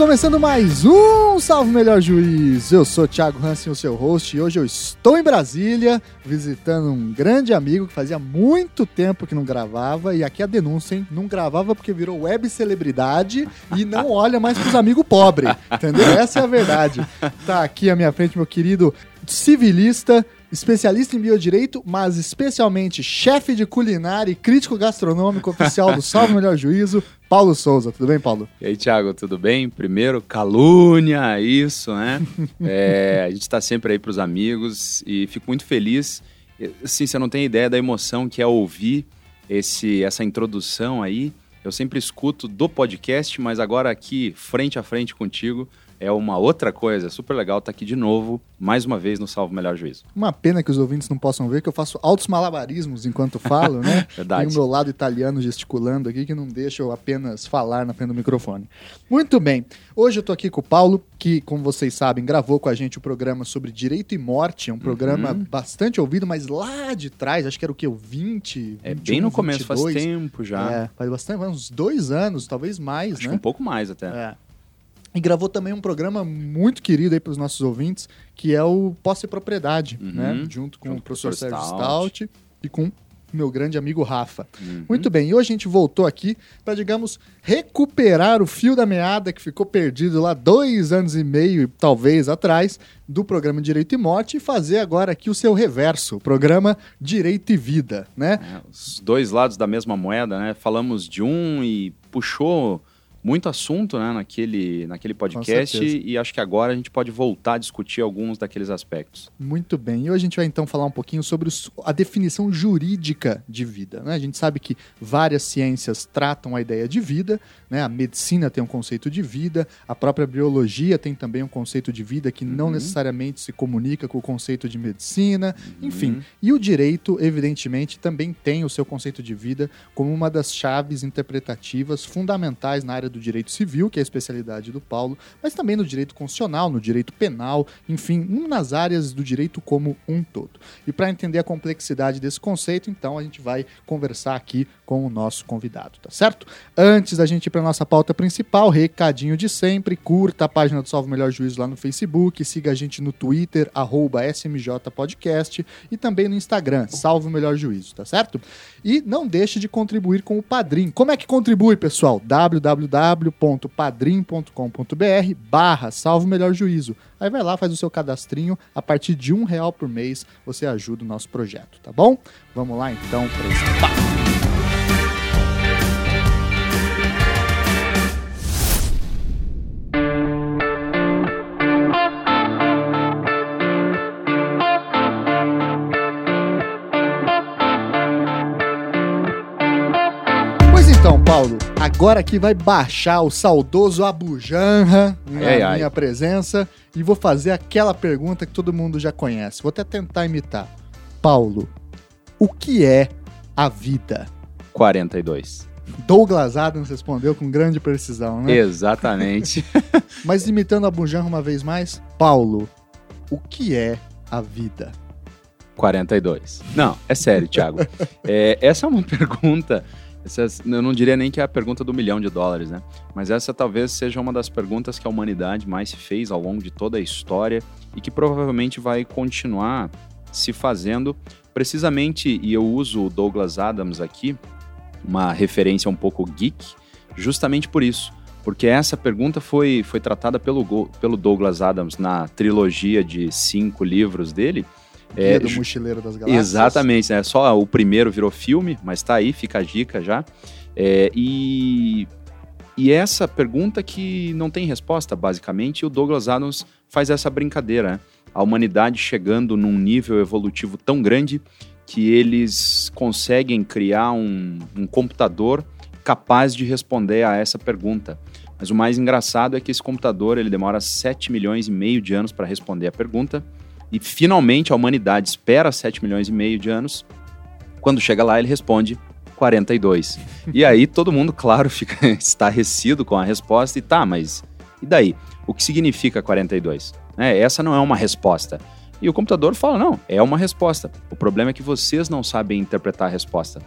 Começando mais um Salve Melhor Juiz. Eu sou Thiago Hansen, o seu host, e hoje eu estou em Brasília visitando um grande amigo que fazia muito tempo que não gravava. E aqui a denúncia, hein? Não gravava porque virou web celebridade e não olha mais pros amigos pobres. Entendeu? Essa é a verdade. Tá aqui à minha frente meu querido civilista, especialista em biodireito, mas especialmente chefe de culinária e crítico gastronômico oficial do Salve Melhor Juízo, Paulo Souza. Tudo bem, Paulo? E aí, Thiago, tudo bem? Primeiro, calúnia, isso, né? é, a gente está sempre aí para os amigos e fico muito feliz. Assim, você não tem ideia da emoção que é ouvir esse, essa introdução aí. Eu sempre escuto do podcast, mas agora aqui, frente a frente contigo, é uma outra coisa. É super legal estar tá aqui de novo, mais uma vez no Salvo Melhor Juízo. Uma pena que os ouvintes não possam ver que eu faço altos malabarismos enquanto falo, né? Verdade. Tem o meu lado italiano gesticulando aqui que não deixa eu apenas falar na frente do microfone. Muito bem. Hoje eu tô aqui com o Paulo, que, como vocês sabem, gravou com a gente o programa sobre direito e morte. É um programa uhum. bastante ouvido, mas lá de trás, acho que era o que? O 20? É 21, bem no começo, 22. faz tempo já. É, faz bastante, uns dois anos, talvez mais, acho né? um pouco mais até. É. E gravou também um programa muito querido aí para os nossos ouvintes, que é o Posse e Propriedade, uhum. né? Junto com Junto o professor Sérgio Stout. Stout e com meu grande amigo Rafa. Uhum. Muito bem, e hoje a gente voltou aqui para, digamos, recuperar o fio da meada que ficou perdido lá dois anos e meio, talvez, atrás, do programa Direito e Morte e fazer agora aqui o seu reverso, o programa Direito e Vida, né? É, os dois lados da mesma moeda, né? Falamos de um e puxou muito assunto né, naquele, naquele podcast e acho que agora a gente pode voltar a discutir alguns daqueles aspectos. Muito bem. E hoje a gente vai então falar um pouquinho sobre os, a definição jurídica de vida. Né? A gente sabe que várias ciências tratam a ideia de vida, né? a medicina tem um conceito de vida, a própria biologia tem também um conceito de vida que uhum. não necessariamente se comunica com o conceito de medicina, uhum. enfim. E o direito, evidentemente, também tem o seu conceito de vida como uma das chaves interpretativas fundamentais na área do direito civil, que é a especialidade do Paulo, mas também no direito constitucional, no direito penal, enfim, nas áreas do direito como um todo. E para entender a complexidade desse conceito, então a gente vai conversar aqui com o nosso convidado, tá certo? Antes da gente ir para nossa pauta principal, recadinho de sempre, curta a página do Salvo Melhor Juízo lá no Facebook, siga a gente no Twitter, arroba SMJ Podcast, e também no Instagram, Salvo Melhor Juízo, tá certo? E não deixe de contribuir com o Padrim. Como é que contribui, pessoal? www www.padrim.com.br barra salvo melhor juízo. Aí vai lá, faz o seu cadastrinho, a partir de um real por mês você ajuda o nosso projeto, tá bom? Vamos lá então para esse papo. Agora aqui vai baixar o saudoso Abujanra na ai, minha ai. presença e vou fazer aquela pergunta que todo mundo já conhece. Vou até tentar imitar. Paulo, o que é a vida? 42. Douglas Adams respondeu com grande precisão, né? Exatamente. Mas imitando a Bujanra uma vez mais, Paulo, o que é a vida? 42. Não, é sério, Thiago. é, essa é uma pergunta essa, eu não diria nem que é a pergunta do milhão de dólares, né? Mas essa talvez seja uma das perguntas que a humanidade mais se fez ao longo de toda a história e que provavelmente vai continuar se fazendo, precisamente, e eu uso o Douglas Adams aqui, uma referência um pouco geek, justamente por isso. Porque essa pergunta foi, foi tratada pelo, pelo Douglas Adams na trilogia de cinco livros dele, é, do Mochileiro das Galáxias. Exatamente, né? Só o primeiro virou filme, mas tá aí, fica a dica já. É, e, e essa pergunta que não tem resposta, basicamente, o Douglas Adams faz essa brincadeira, né? A humanidade chegando num nível evolutivo tão grande que eles conseguem criar um, um computador capaz de responder a essa pergunta. Mas o mais engraçado é que esse computador ele demora 7 milhões e meio de anos para responder a pergunta e finalmente a humanidade espera 7 milhões e meio de anos. Quando chega lá, ele responde 42. e aí todo mundo, claro, fica estarrecido com a resposta e tá, mas e daí? O que significa 42? É, essa não é uma resposta. E o computador fala: não, é uma resposta. O problema é que vocês não sabem interpretar a resposta.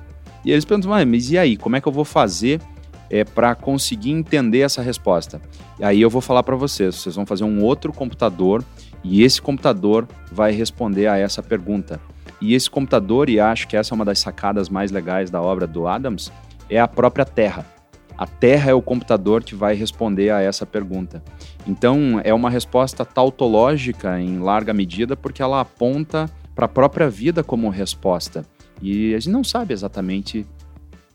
E eles perguntam: mas e aí? Como é que eu vou fazer é, para conseguir entender essa resposta. E aí eu vou falar para vocês, vocês vão fazer um outro computador e esse computador vai responder a essa pergunta. E esse computador, e acho que essa é uma das sacadas mais legais da obra do Adams, é a própria Terra. A Terra é o computador que vai responder a essa pergunta. Então, é uma resposta tautológica em larga medida, porque ela aponta para a própria vida como resposta. E a gente não sabe exatamente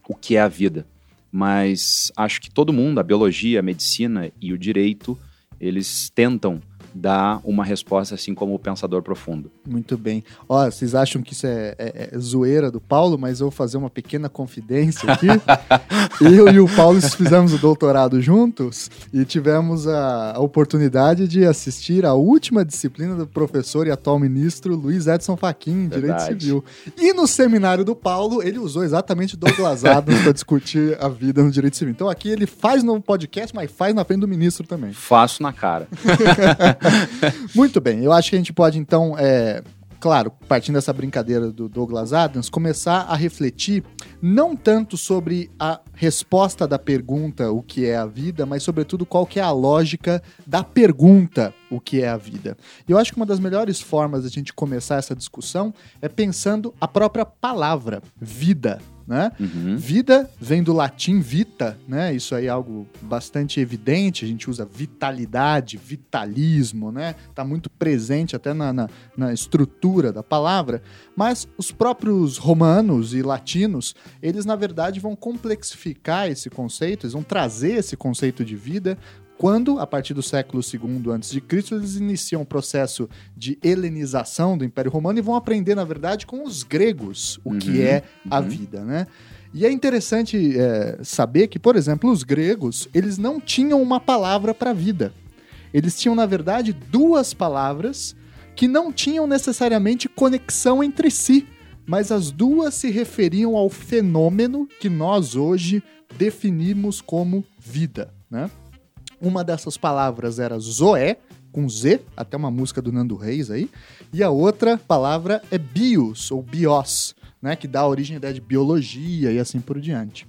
o que é a vida, mas acho que todo mundo, a biologia, a medicina e o direito, eles tentam dá uma resposta assim como o pensador profundo. Muito bem. Ó, vocês acham que isso é, é, é zoeira do Paulo, mas eu vou fazer uma pequena confidência aqui. eu e o Paulo fizemos o doutorado juntos e tivemos a, a, oportunidade de assistir a última disciplina do professor e atual ministro Luiz Edson Fachin, em Direito Civil. E no seminário do Paulo, ele usou exatamente Douglas Adams para discutir a vida no Direito Civil. Então aqui ele faz no podcast, mas faz na frente do ministro também. Faço na cara. Muito bem, eu acho que a gente pode então, é, claro, partindo dessa brincadeira do Douglas Adams, começar a refletir não tanto sobre a resposta da pergunta o que é a vida, mas sobretudo qual que é a lógica da pergunta o que é a vida. E eu acho que uma das melhores formas de a gente começar essa discussão é pensando a própria palavra vida né? Uhum. Vida vem do latim vita, né? Isso aí é algo bastante evidente, a gente usa vitalidade, vitalismo, né? Tá muito presente até na, na, na estrutura da palavra, mas os próprios romanos e latinos, eles na verdade vão complexificar esse conceito, eles vão trazer esse conceito de vida quando, a partir do século II a.C., eles iniciam um processo de helenização do Império Romano e vão aprender, na verdade, com os gregos o uhum, que é a uhum. vida, né? E é interessante é, saber que, por exemplo, os gregos, eles não tinham uma palavra para vida. Eles tinham, na verdade, duas palavras que não tinham necessariamente conexão entre si, mas as duas se referiam ao fenômeno que nós hoje definimos como vida, né? Uma dessas palavras era Zoé, com Z, até uma música do Nando Reis aí, e a outra palavra é bios, ou bios, né, que dá origem à ideia de biologia e assim por diante.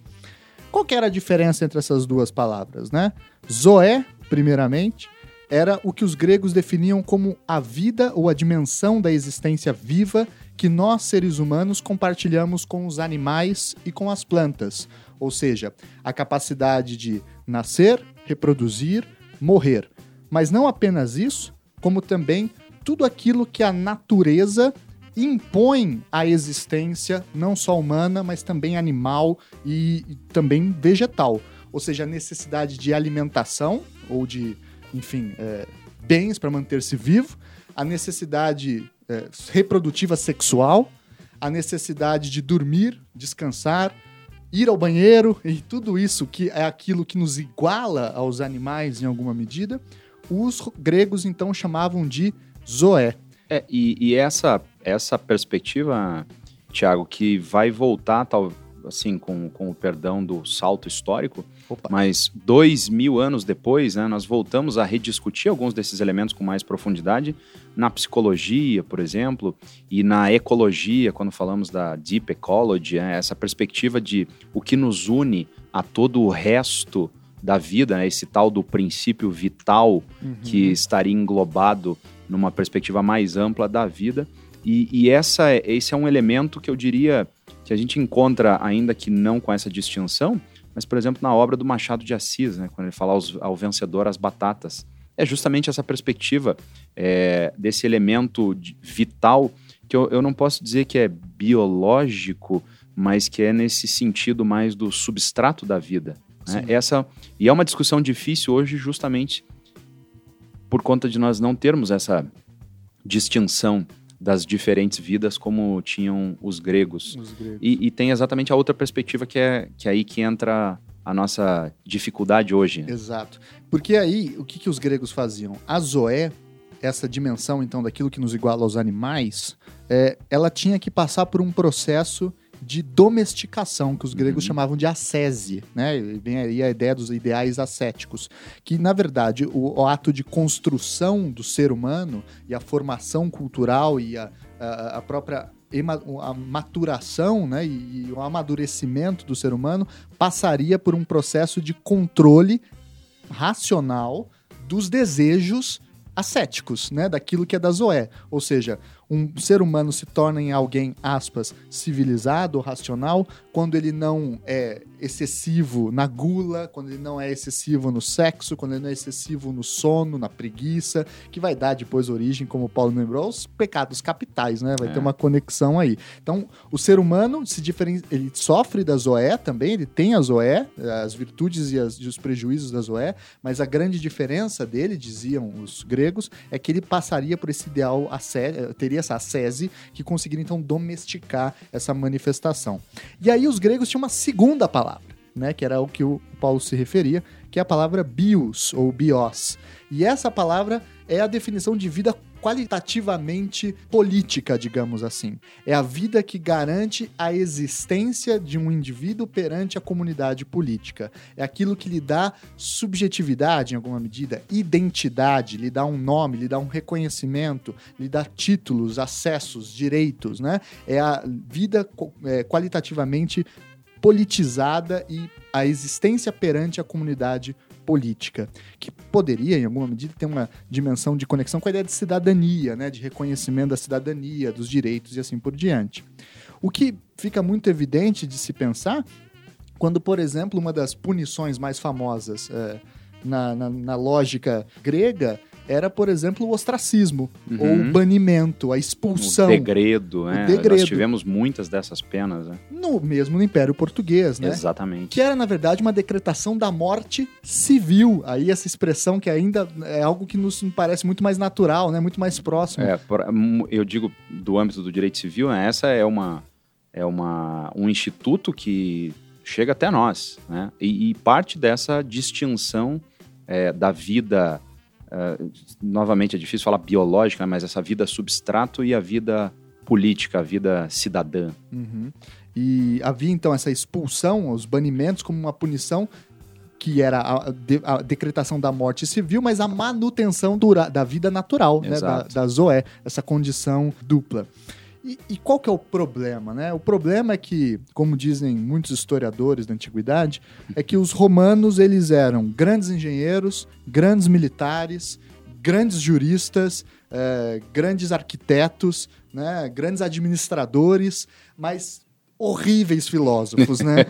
Qual que era a diferença entre essas duas palavras, né? Zoé, primeiramente, era o que os gregos definiam como a vida ou a dimensão da existência viva que nós, seres humanos, compartilhamos com os animais e com as plantas. Ou seja, a capacidade de nascer, reproduzir, morrer. Mas não apenas isso, como também tudo aquilo que a natureza impõe à existência, não só humana, mas também animal e, também vegetal. Ou seja, a necessidade de alimentação ou de, enfim, é, bens para manter-se vivo, a necessidade é, reprodutiva sexual, a necessidade de dormir, descansar, ir ao banheiro e tudo isso que é aquilo que nos iguala aos animais em alguma medida, os gregos então chamavam de zoé. É, e, e essa, essa perspectiva, Tiago, que vai voltar, tal, assim, com, com o perdão do salto histórico, Opa. mas dois mil anos depois, né, nós voltamos a rediscutir alguns desses elementos com mais profundidade na psicologia, por exemplo, e na ecologia, quando falamos da deep ecology, né, essa perspectiva de o que nos une a todo o resto da vida, né, esse tal do princípio vital uhum. que estaria englobado numa perspectiva mais ampla da vida. E, e essa, é, esse é um elemento que eu diria que a gente encontra, ainda que não com essa distinção, mas, por exemplo, na obra do Machado de Assis, né, quando ele fala aos, ao vencedor as batatas, é justamente essa perspectiva é, desse elemento vital que eu, eu não posso dizer que é biológico, mas que é nesse sentido mais do substrato da vida. Né? Essa, e é uma discussão difícil hoje justamente por conta de nós não termos essa distinção das diferentes vidas como tinham os gregos. Os gregos. E, e, tem exatamente a outra perspectiva que é, que é aí que entra a nossa dificuldade hoje. Exato. Porque aí, o que, que os gregos faziam? A Zoé, essa dimensão, então, daquilo que nos iguala aos animais, é, ela tinha que passar por um processo de domesticação, que os gregos uhum. chamavam de ascese, né? E vem aí a ideia dos ideais ascéticos, que na verdade o, o, ato de construção do ser humano e a formação cultural e a, a, a própria a maturação né, e o amadurecimento do ser humano passaria por um processo de controle racional dos desejos ascéticos, né, daquilo que é da Zoé. Ou seja, um ser humano se torna em alguém, aspas, civilizado, racional, quando ele não é excessivo na gula, quando ele não é excessivo no sexo, quando ele não é excessivo no sono, na preguiça, que vai dar depois origem, como o Paulo lembrou, aos pecados capitais, né? Vai é. ter uma conexão aí. Então, o ser humano se diferen... ele sofre da Zoé também, ele tem a Zoé, as virtudes e, as, e os prejuízos da Zoé, mas a grande diferença dele, diziam os gregos, é que ele passaria por esse ideal, teria essa ascese, que conseguiria então domesticar essa manifestação. E aí os gregos tinham uma segunda palavra, né, que era o que o Paulo se referia, que é a palavra bios ou bios. E essa palavra é a definição de vida qualitativamente política, digamos assim. É a vida que garante a existência de um indivíduo perante a comunidade política. É aquilo que lhe dá subjetividade, em alguma medida, identidade, lhe dá um nome, lhe dá um reconhecimento, lhe dá títulos, acessos, direitos, né? É a vida é, qualitativamente politizada e a existência perante a comunidade política, que poderia, em alguma medida, ter uma dimensão de conexão com a ideia de cidadania, né, de reconhecimento da cidadania, dos direitos e assim por diante. O que fica muito evidente de se pensar quando, por exemplo, uma das punições mais famosas é, na, na, na lógica grega era, por exemplo, o ostracismo, uhum. ou o banimento, a expulsão. O degredo, né? O degredo. Nós tivemos muitas dessas penas, né? No mesmo no Império Português, né? Exatamente. Que era, na verdade, uma decretação da morte civil. Aí essa expressão que ainda é algo que nos parece muito mais natural, né? Muito mais próximo. É, eu digo do âmbito do direito civil, né? essa é uma é uma um instituto que chega até nós, né? E, e parte dessa distinção é, da vida Uh, novamente é difícil falar biológica, mas essa vida substrato e a vida política, a vida cidadã. Uhum. E havia então essa expulsão, os banimentos como uma punição que era a, de, a, decretação da morte civil, mas a manutenção dura, da vida natural, né, da, da Zoé, essa condição dupla. E, e, qual que é o problema, né? O problema é que, como dizem muitos historiadores da antiguidade, é que os romanos eles eram grandes engenheiros, grandes militares, grandes juristas, é, grandes arquitetos, né? Grandes administradores, mas horríveis filósofos, né?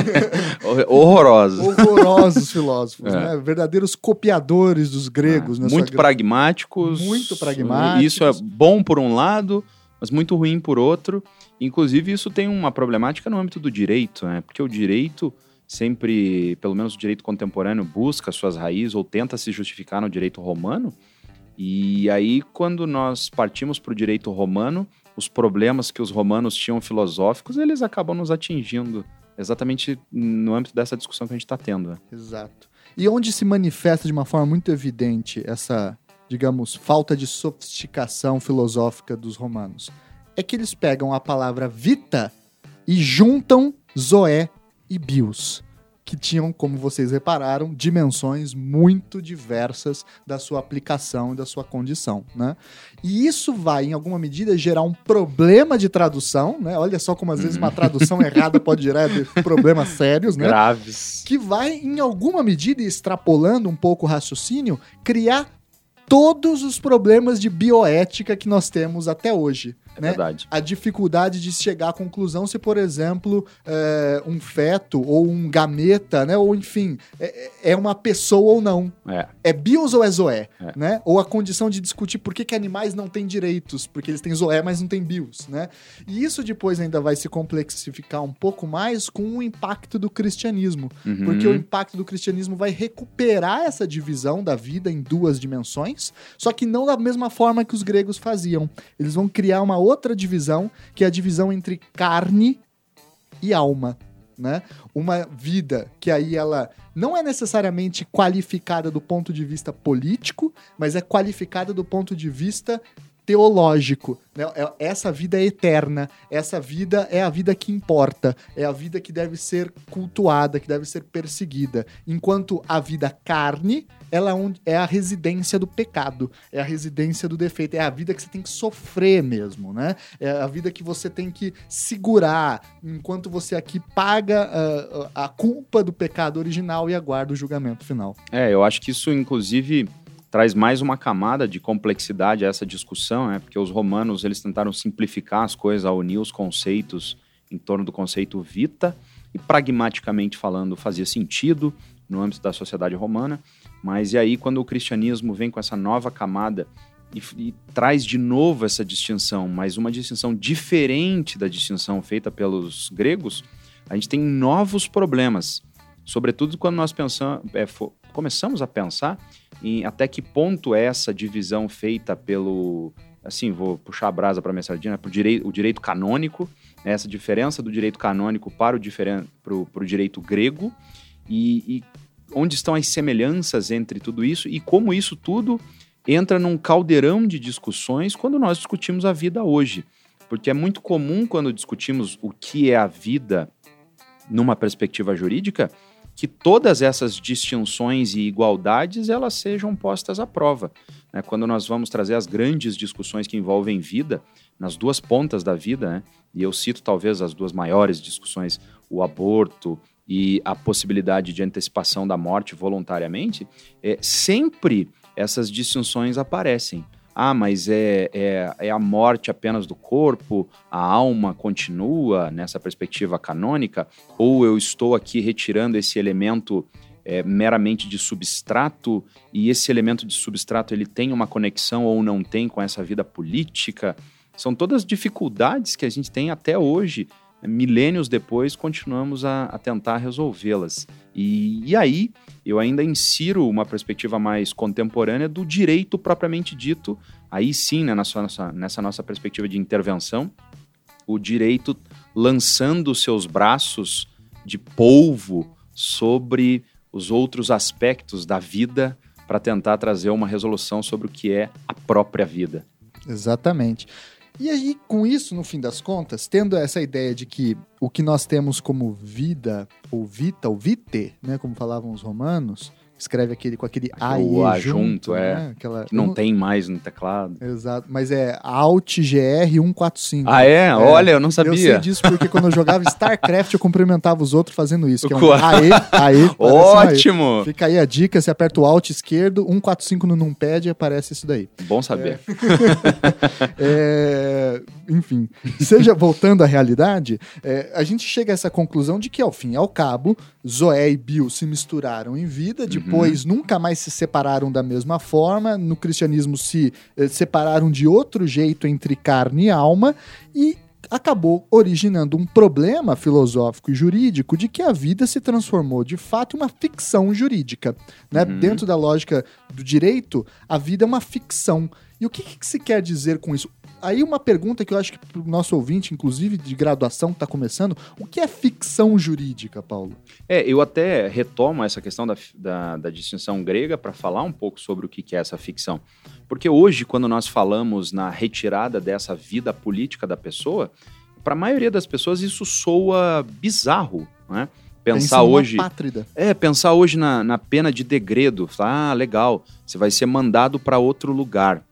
Horrorosos. Horrorosos filósofos, é. né? Verdadeiros copiadores dos gregos. É. Muito pragmáticos. Muito pragmáticos. Isso é bom por um lado, mas muito ruim por outro. Inclusive, isso tem uma problemática no âmbito do direito, né? Porque o direito sempre, pelo menos o direito contemporâneo, busca suas raízes ou tenta se justificar no direito romano. E aí, quando nós partimos para o direito romano, os problemas que os romanos tinham filosóficos, eles acabam nos atingindo exatamente no âmbito dessa discussão que a gente está tendo. Né? Exato. E onde se manifesta de uma forma muito evidente essa digamos, falta de sofisticação filosófica dos romanos. É que eles pegam a palavra vita e juntam Zoé e Bios, que tinham, como vocês repararam, dimensões muito diversas da sua aplicação e da sua condição, né? E isso vai, em alguma medida, gerar um problema de tradução, né? Olha só como às vezes uma tradução errada pode gerar problemas sérios, né? Graves. Que vai, em alguma medida, extrapolando um pouco o raciocínio, criar todos os problemas de bioética que nós temos até hoje. É né? verdade. A dificuldade de chegar à conclusão se, por exemplo, é, um feto ou um gameta, né? Ou enfim, é, é uma pessoa ou não. É. É bios ou é zoé, é. né? Ou a condição de discutir por que, que animais não têm direitos, porque eles têm zoé, mas não têm bios, né? E isso depois ainda vai se complexificar um pouco mais com o impacto do cristianismo. Uhum. Porque o impacto do cristianismo vai recuperar essa divisão da vida em duas dimensões, só que não da mesma forma que os gregos faziam. Eles vão criar uma outra divisão, que é a divisão entre carne e alma. Né? Uma vida que aí ela não é necessariamente qualificada do ponto de vista político, mas é qualificada do ponto de vista teológico. Né? É- Essa vida é eterna, essa vida é a vida que importa, é a vida que deve ser cultuada, que deve ser perseguida. Enquanto a vida carne, ela é é a residência do pecado, é a residência do defeito, é a vida que você tem que sofrer mesmo, né? É a vida que você tem que segurar, enquanto você aqui paga ah, a culpa do pecado original e aguarda o julgamento final. É, eu acho que isso, inclusive, traz mais uma camada de complexidade a essa discussão, né? Porque os romanos, eles tentaram simplificar as coisas, unir os conceitos em torno do conceito vita, e pragmaticamente falando, fazia sentido no âmbito da sociedade romana. Mas e aí, quando o cristianismo vem com essa nova camada e, e traz de novo essa distinção, mas uma distinção diferente da distinção feita pelos gregos, a gente tem novos problemas. Sobretudo quando nós pensamos, é, fo- começamos a pensar em até que ponto essa divisão feita pelo. Assim, vou puxar a brasa para a minha sardinha, pro direito, o direito canônico, né, essa diferença do direito canônico para o, diferen, pro, pro direito grego, e, e onde estão as semelhanças entre tudo isso e como isso tudo entra num caldeirão de discussões quando nós discutimos a vida hoje. Porque é muito comum quando discutimos o que é a vida numa perspectiva jurídica, que todas essas distinções e igualdades elas sejam postas à prova. né? Quando nós vamos trazer as grandes discussões que envolvem vida, nas duas pontas da vida, né? e eu cito talvez as duas maiores discussões, o aborto e a possibilidade de antecipação da morte voluntariamente, é, sempre essas distinções aparecem. Ah, mas é, é, é a morte apenas do corpo, a alma continua nessa perspectiva canônica, ou eu estou aqui retirando esse elemento é, meramente de substrato e esse elemento de substrato ele tem uma conexão ou não tem com essa vida política? São todas dificuldades que a gente tem até hoje, milênios depois, continuamos a, a tentar resolvê-las. E, e aí eu ainda insiro uma perspectiva mais contemporânea do direito propriamente dito, aí sim, né, nessa, nossa, nessa nossa perspectiva de intervenção, o direito lançando seus braços de polvo sobre os outros aspectos da vida para tentar trazer uma resolução sobre o que é a própria vida. Exatamente. E aí, com isso, no fim das contas, tendo essa ideia de que o que nós temos como vida, ou vita, ou vite, né, como falavam os romanos, escreve aquele com aquele A e O A junto, é. né, aquela, Que não tem mais no teclado. Exato, mas é Alt GR 145. Ah, é? Olha, eu não Eu sei sabia. disso porque quando eu jogava StarCraft eu cumprimentava os outros fazendo isso, que é um aê, aê, parece um. Ótimo! Fica aí a dica, você aperta o Alt esquerdo, 145 no numpad e aparece isso daí. Bom saber. É, enfim, seja voltando à realidade, é, a gente chega a essa conclusão de que, ao fim e ao cabo, Zoé e Bill se misturaram em vida, depois nunca mais se separaram da mesma forma, no cristianismo se eh, separaram de outro jeito entre carne e alma, e acabou originando um problema filosófico e jurídico de que a vida se transformou de fato em uma ficção jurídica. Né? Uhum. Dentro da lógica do direito, a vida é uma ficção. E o que, que se quer dizer com isso? Aí uma pergunta que eu acho que para o nosso ouvinte, inclusive de graduação que está começando, o que é ficção jurídica, Paulo? É, eu até retomo essa questão da, da, da distinção grega para falar um pouco sobre o que é essa ficção. Porque hoje, quando nós falamos na retirada dessa vida política da pessoa, para a maioria das pessoas isso soa bizarro, né? Pensa Pensar hoje. Pátrida. É, pensar hoje na, na pena de degredo. Ah, legal, você vai ser mandado para outro lugar.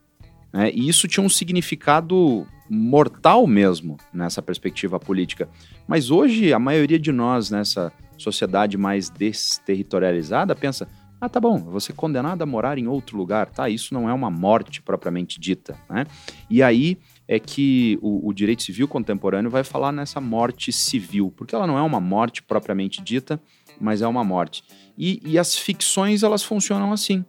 Né? E isso tinha um significado mortal mesmo nessa perspectiva política. Mas hoje, a maioria de nós nessa sociedade mais desterritorializada pensa: ah, tá bom, ser condenado a morar em outro lugar, tá? Isso não é uma morte propriamente dita, né? E aí é que o, o direito civil contemporâneo vai falar nessa morte civil, porque ela não é uma morte propriamente dita, mas é uma morte. E, e as ficções, elas funcionam assim.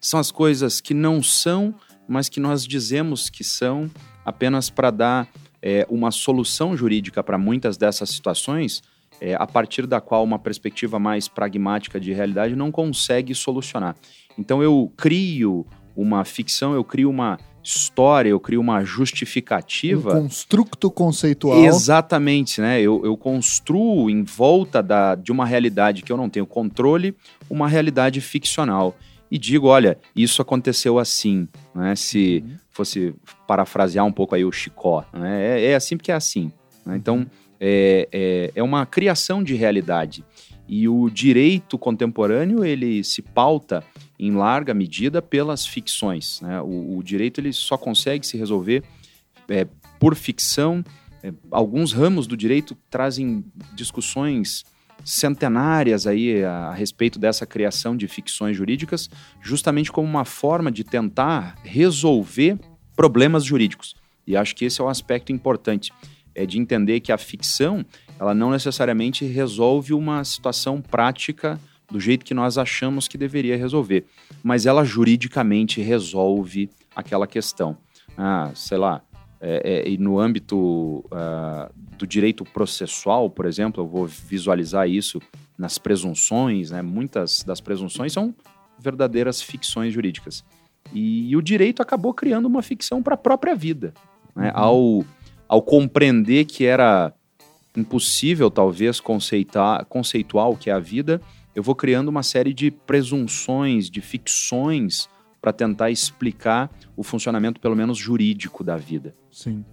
São as coisas que não são, mas que nós dizemos que são, apenas para dar é, uma solução jurídica para muitas dessas situações, é, a partir da qual uma perspectiva mais pragmática de realidade não consegue solucionar. Então eu crio uma ficção, eu crio uma história, eu crio uma justificativa. Um construto conceitual. Exatamente, né? Eu, eu construo em volta da, de uma realidade que eu não tenho controle, uma realidade ficcional. E digo, olha, isso aconteceu assim, né? Se uhum. fosse parafrasear um pouco aí o Chicó, né? é, é assim porque é assim. Né? Então, é, é, é uma criação de realidade. E o direito contemporâneo, ele se pauta em larga medida pelas ficções. Né? O, o direito ele só consegue se resolver é, por ficção. É, alguns ramos do direito trazem discussões centenárias aí a, a, respeito dessa criação de ficções jurídicas, justamente como uma forma de tentar resolver problemas jurídicos. E acho que esse é um aspecto importante, é de entender que a ficção, ela não necessariamente resolve uma situação prática do jeito que nós achamos que deveria resolver, mas ela juridicamente resolve aquela questão. Ah, sei lá, é, é, e no âmbito uh, do direito processual, por exemplo, eu vou visualizar isso nas presunções, né? muitas das presunções são verdadeiras ficções jurídicas. E, e o direito acabou criando uma ficção para a própria vida. Né? Uhum. Ao, ao compreender que era impossível, talvez, conceitar, conceituar o que é a vida, eu vou criando uma série de presunções, de ficções para tentar explicar o funcionamento, pelo menos jurídico, da vida. Sim.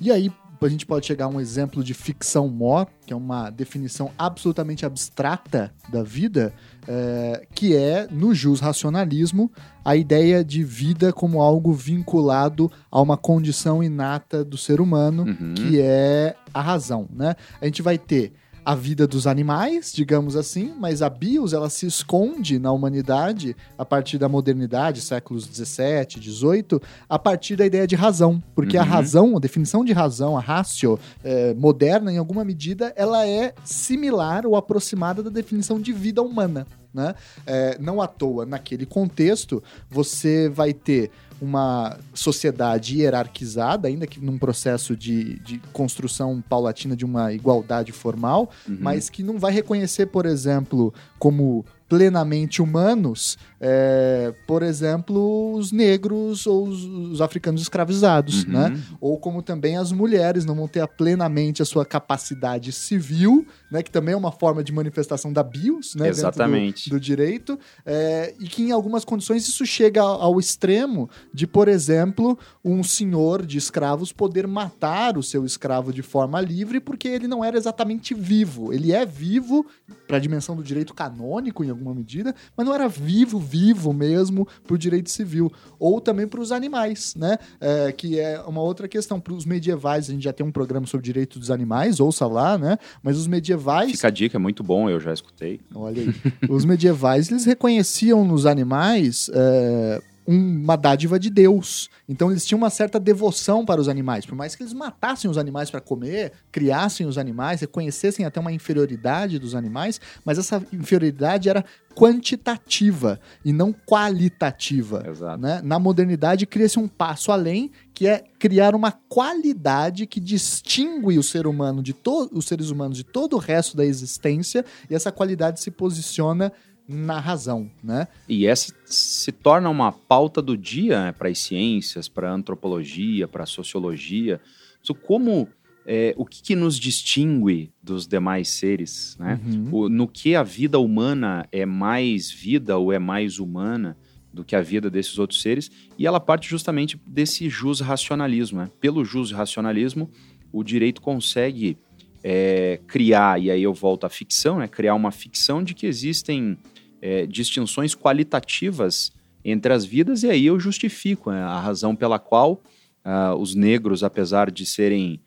E aí, a gente pode chegar a um exemplo de ficção mor, que é uma definição absolutamente abstrata da vida, é, que é, no jus racionalismo, a ideia de vida como algo vinculado a uma condição inata do ser humano, uhum. que é a razão. Né? A gente vai ter a vida dos animais, digamos assim, mas a BIOS ela se esconde na humanidade a partir da modernidade, séculos 17, 18, a partir da ideia de razão, porque uhum. a razão, a definição de razão, a ratio é, moderna, em alguma medida, ela é similar ou aproximada da definição de vida humana. Né? É, não à toa, naquele contexto, você vai ter uma sociedade hierarquizada, ainda que num processo de, de construção paulatina de uma igualdade formal, uhum. mas que não vai reconhecer, por exemplo, como plenamente humanos, é, por exemplo, os negros ou os, os africanos escravizados, uhum. né? Ou como também as mulheres não vão ter plenamente a sua capacidade civil, né? Que também é uma forma de manifestação da bios, né? Exatamente. Do, do, direito, é, e que em algumas condições isso chega ao extremo de, por exemplo, um senhor de escravos poder matar o seu escravo de forma livre porque ele não era exatamente vivo. Ele é vivo para a dimensão do direito canônico, em alguma medida, mas não era vivo, vivo mesmo para o direito civil. Ou também para os animais, né? É, que é uma outra questão. Para os medievais, a gente já tem um programa sobre direito dos animais, ouça lá, né? Mas os medievais. Fica a dica, é muito bom, eu já escutei. Olha aí. os medievais, eles reconheciam nos animais. É, uma dádiva de Deus. Então eles tinham uma certa devoção para os animais. Por mais que eles matassem os animais para comer, criassem os animais, reconhecessem até uma inferioridade dos animais, mas essa inferioridade era quantitativa e não qualitativa. Né? Na modernidade cria-se um passo além, que é criar uma qualidade que distingue o ser humano de os seres humanos de todo o resto da existência, e essa qualidade se posiciona na razão, né? E essa se torna uma pauta do dia né, para as ciências, para a antropologia, para a sociologia. So, como é, o que, que, nos distingue dos demais seres, né? Uhum. O, no que a vida humana é mais vida ou é mais humana do que a vida desses outros seres? E ela parte justamente desse jus racionalismo. Né? Pelo jus racionalismo, o direito consegue é, criar, e aí eu volto à ficção, né? criar uma ficção de que existem é, distinções qualitativas entre as vidas, e aí eu justifico né, a razão pela qual uh, os negros, apesar de serem.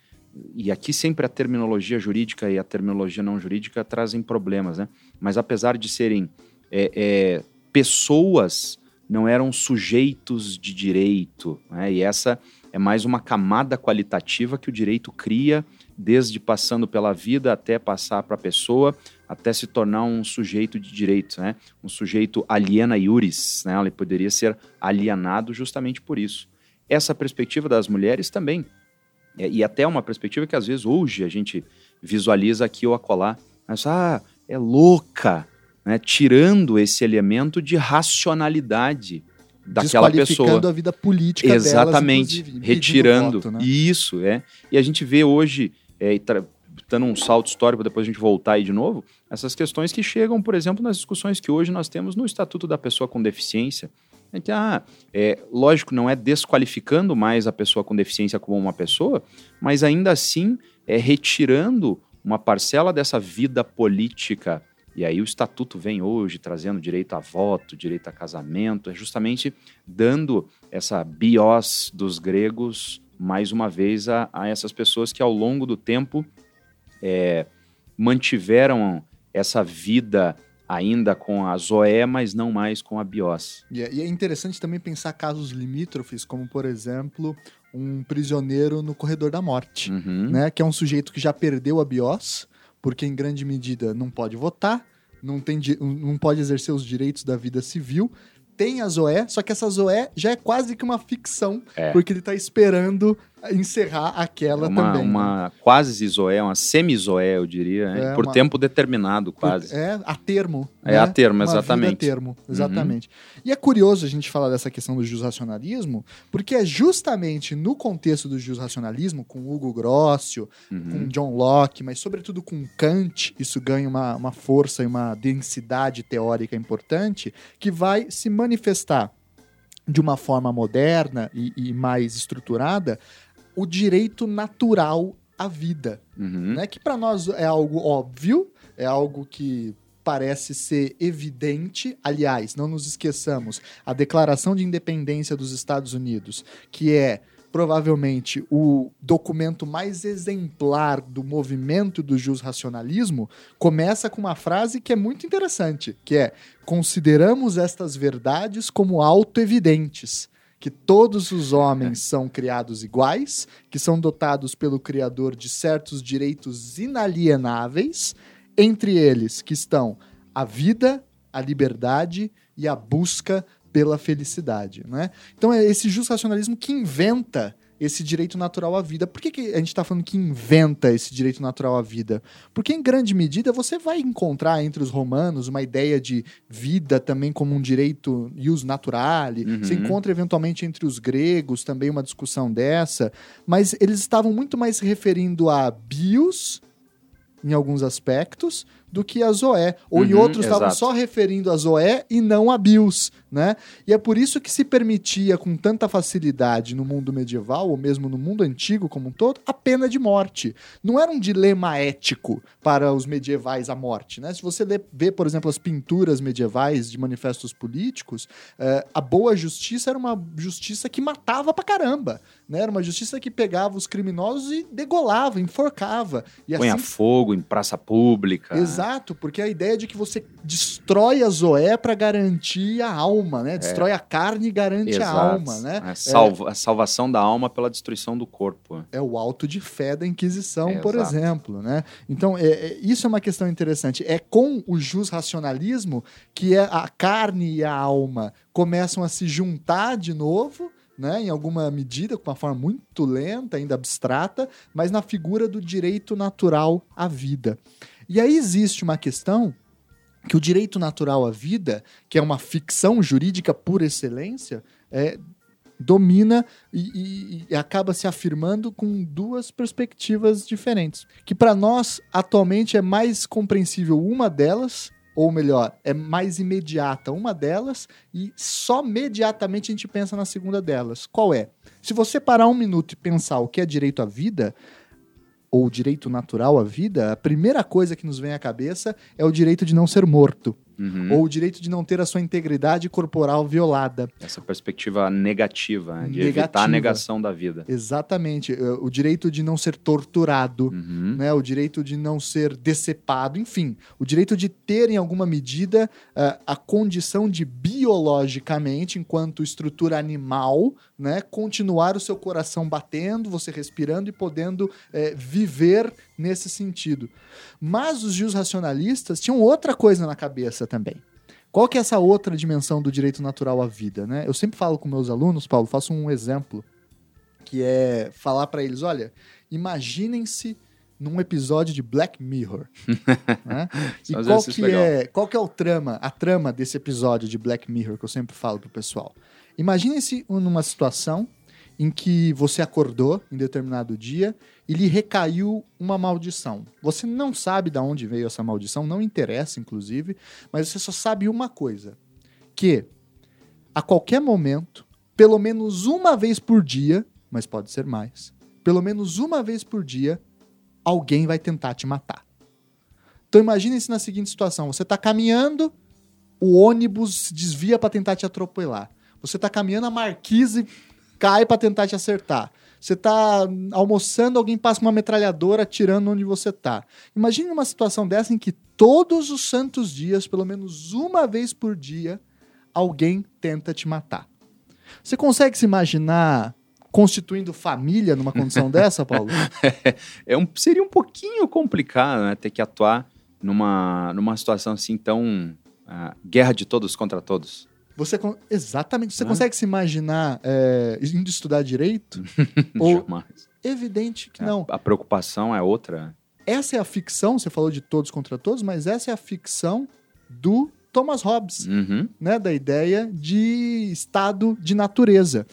E aqui sempre a terminologia jurídica e a terminologia não jurídica trazem problemas, né? Mas apesar de serem é, é, pessoas, não eram sujeitos de direito, né? E essa é mais uma camada qualitativa que o direito cria, desde passando pela vida até passar para a pessoa, até se tornar um sujeito de direito, né? Um sujeito aliena iuris, né? Ele poderia ser alienado justamente por isso. Essa perspectiva das mulheres também, e até uma perspectiva que às vezes hoje a gente visualiza aqui ou acolá, mas ah, é louca, né? Tirando esse elemento de racionalidade daquela pessoa. a vida política Exatamente, delas, retirando. Voto, né? Isso, é. E a gente vê hoje, é, dando um salto histórico, depois a gente voltar aí de novo, essas questões que chegam, por exemplo, nas discussões que hoje nós temos no Estatuto da Pessoa com Deficiência. Então, ah, é, lógico, não é desqualificando mais a pessoa com deficiência como uma pessoa, mas ainda assim é retirando uma parcela dessa vida política. E aí o estatuto vem hoje trazendo direito a voto, direito a casamento, é justamente dando essa bios dos gregos mais uma vez a, a essas pessoas que ao longo do tempo é, mantiveram essa vida ainda com a Zoé, mas não mais com a Bios. E é, e é interessante também pensar casos limítrofes, como por exemplo um prisioneiro no corredor da morte, Uhum. né? Que é um sujeito que já perdeu a Bios, porque em grande medida não pode votar, não, tem, não pode exercer os direitos da vida civil. Tem a Zoé, só que essa Zoé já é quase que uma ficção, É. porque ele tá esperando encerrar aquela uma, também. né? uma quase zoé, uma semi-zoé, eu diria, né? É, por uma- tempo determinado, quase. É, a termo. É, né? a termo, exatamente. a termo, exatamente. E é curioso a gente falar dessa questão do jusracionalismo, porque é justamente no contexto do jusracionalismo, com Hugo Grossio, Uhum. com John Locke, mas sobretudo com Kant, isso ganha uma, uma força e uma densidade teórica importante, que vai se manifestar de uma forma moderna e, e mais estruturada o direito natural à vida Uhum. né? Que para nós é algo óbvio, é algo que parece ser evidente. Aliás, não nos esqueçamos, a Declaração de Independência dos Estados Unidos, que é provavelmente o documento mais exemplar do movimento do jusracionalismo, começa com uma frase que é muito interessante, que é: "Consideramos estas verdades como autoevidentes." Que todos os homens são criados iguais, que são dotados pelo Criador de certos direitos inalienáveis, entre eles que estão a vida, a liberdade e a busca pela felicidade. Né? Então é esse justo racionalismo que inventa esse direito natural à vida. Por que, que a gente está falando que inventa esse direito natural à vida? Porque, em grande medida, você vai encontrar entre os romanos uma ideia de vida também como um direito ius naturale. Uhum. Você encontra, eventualmente, entre os gregos também uma discussão dessa. Mas eles estavam muito mais se referindo a bios, em alguns aspectos, do que a Zoé. Ou em Uhum, outros estavam só referindo a Zoé e não a bios, né? E é por isso que se permitia com tanta facilidade no mundo medieval, ou mesmo no mundo antigo como um todo, a pena de morte. Não era um dilema ético para os medievais a morte, né? Se você vê, por exemplo, as pinturas medievais de manifestos políticos, eh, a boa justiça era uma justiça que matava pra caramba, né? Era uma justiça que pegava os criminosos e degolava, enforcava. E Põe a assim fogo em praça pública. Exato, porque a ideia de que você destrói a Zoé para garantir a alma, né? Destrói a carne e garante Exato. a alma, né? A, salva- a salvação da alma pela destruição do corpo. É o alto de fé da Inquisição, É, por exato. exemplo, né? Então, é, é- isso é uma questão interessante. É com o jus racionalismo que é a carne e a alma começam a se juntar de novo, né? Em alguma medida, com uma forma muito lenta, ainda abstrata, mas na figura do direito natural à vida. E aí existe uma questão que o direito natural à vida, que é uma ficção jurídica por excelência, é, domina e, e- e acaba se afirmando com duas perspectivas diferentes. Que para nós, atualmente, é mais compreensível uma delas, ou melhor, é mais imediata uma delas, e só imediatamente a gente pensa na segunda delas. Qual é? Se você parar um minuto e pensar o que é direito à vida, ou direito natural à vida, a primeira coisa que nos vem à cabeça é o direito de não ser morto, Uhum. ou o direito de não ter a sua integridade corporal violada. Essa perspectiva negativa, né, de evitar Negativa. a negação da vida. Exatamente. eh, O direito de não ser torturado, Uhum. né? o direito de não ser decepado, enfim, o direito de ter, em alguma medida, eh, a condição de biologicamente, enquanto estrutura animal, né? continuar o seu coração batendo, você respirando e podendo eh, viver nesse sentido. Mas os juros racionalistas tinham outra coisa na cabeça também. Qual que é essa outra dimensão do direito natural à vida, né? Eu sempre falo com meus alunos, Paulo, faço um exemplo, que é falar para eles, olha, imaginem-se num episódio de Black Mirror. né? E qual que, legal. é, qual que é o trama, a trama desse episódio de Black Mirror que eu sempre falo pro pessoal? Imaginem-se numa situação em que você acordou em determinado dia e lhe recaiu uma maldição. Você não sabe de onde veio essa maldição, não interessa, inclusive, mas você só sabe uma coisa: que a qualquer momento, pelo menos uma vez por dia, mas pode ser mais, pelo menos uma vez por dia, alguém vai tentar te matar. Então imagine-se na seguinte situação: você está caminhando, o ônibus desvia para tentar te atropelar. Você está caminhando, a marquise cai para tentar te acertar. Você está almoçando, alguém passa uma metralhadora atirando onde você está. Imagine uma situação dessa em que todos os santos dias, pelo menos uma vez por dia, alguém tenta te matar. Você consegue se imaginar constituindo família numa condição dessa, Paulo? é um, seria um pouquinho complicado, né? Ter que atuar numa, numa situação assim tão. Uh, guerra de todos contra todos. Você exatamente. Você consegue se imaginar é, indo estudar direito? ou Jamais. Evidente que é, não. A preocupação é outra. Essa é a ficção. Você falou de todos contra todos, mas essa é a ficção do Thomas Hobbes, uhum. né? Da ideia de estado de natureza.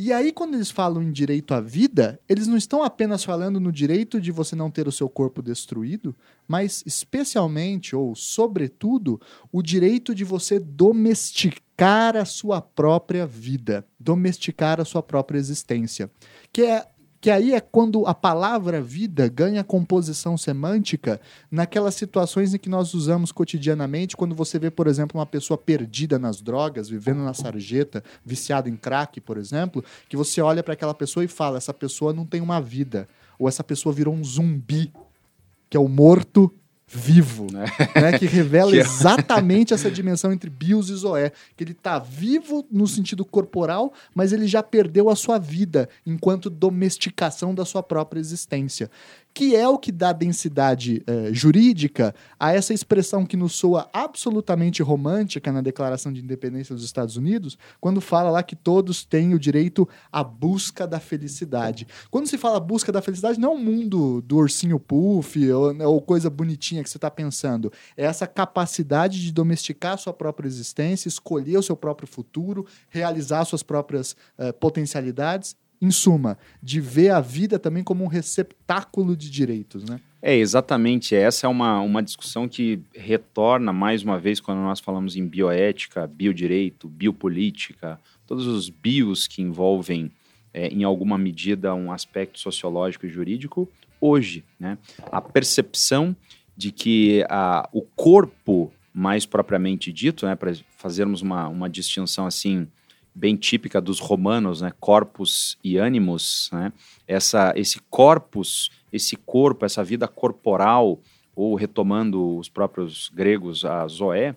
E aí, quando eles falam em direito à vida, eles não estão apenas falando no direito de você não ter o seu corpo destruído, mas especialmente ou sobretudo o direito de você domesticar a sua própria vida, domesticar a sua própria existência, que é que aí é quando a palavra vida ganha composição semântica naquelas situações em que nós usamos cotidianamente, quando você vê, por exemplo, uma pessoa perdida nas drogas, vivendo na sarjeta, viciada em crack, por exemplo, que você olha para aquela pessoa e fala: essa pessoa não tem uma vida, ou essa pessoa virou um zumbi, que é o morto vivo, né? né? que revela. É exatamente essa dimensão entre bios e zoé, que ele está vivo no sentido corporal, mas ele já perdeu a sua vida enquanto domesticação da sua própria existência que é o que dá densidade é, jurídica a essa expressão que nos soa absolutamente romântica na Declaração de Independência dos Estados Unidos, quando fala lá que todos têm o direito à busca da felicidade. Quando se fala busca da felicidade, não é o mundo do ursinho puff ou, ou coisa bonitinha que você está pensando. É essa capacidade de domesticar a sua própria existência, escolher o seu próprio futuro, realizar suas próprias uh, potencialidades em suma, de ver a vida também como um receptáculo de direitos, né? É, exatamente. Essa é uma, uma discussão que retorna mais uma vez quando nós falamos em bioética, biodireito, biopolítica, todos os bios que envolvem, é, em alguma medida, um aspecto sociológico e jurídico, hoje. Né? A percepção de que a, o corpo, mais propriamente dito, né, para fazermos uma, uma distinção assim bem típica dos romanos, né? Corpus e animus, né? Essa, esse corpus, esse corpo, essa vida corporal, ou retomando os próprios gregos, a zoé,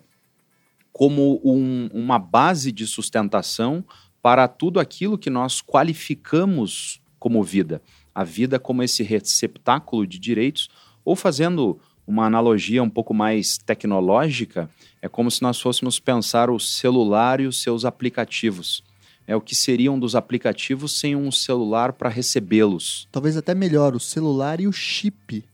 como um, uma base de sustentação para tudo aquilo que nós qualificamos como vida. A vida como esse receptáculo de direitos, ou fazendo uma analogia um pouco mais tecnológica, é como se nós fôssemos pensar o celular e os seus aplicativos. É o que seriam dos aplicativos sem um celular para recebê-los. Talvez até melhor, o celular e o chip.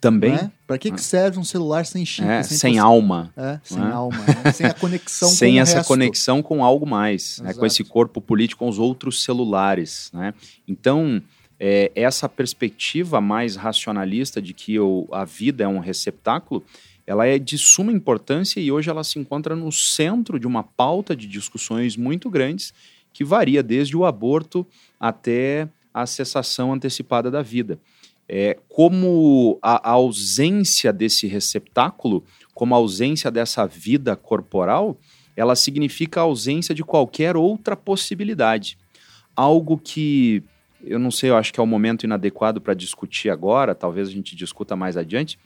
Também. É? Para que, que serve um celular sem chip? É, sem, sem alma. É, sem é? alma. Né? Sem a conexão sem com essa resto. conexão com algo mais, né? com esse corpo político, com os outros celulares. Né? Então, é, essa perspectiva mais racionalista de que a vida é um receptáculo, ela é de suma importância e hoje ela se encontra no centro de uma pauta de discussões muito grandes que varia desde o aborto até a cessação antecipada da vida. É, como a, a ausência desse receptáculo, como a ausência dessa vida corporal, ela significa a ausência de qualquer outra possibilidade. Algo que eu não sei, eu acho que é o momento inadequado para discutir agora, talvez a gente discuta mais adiante,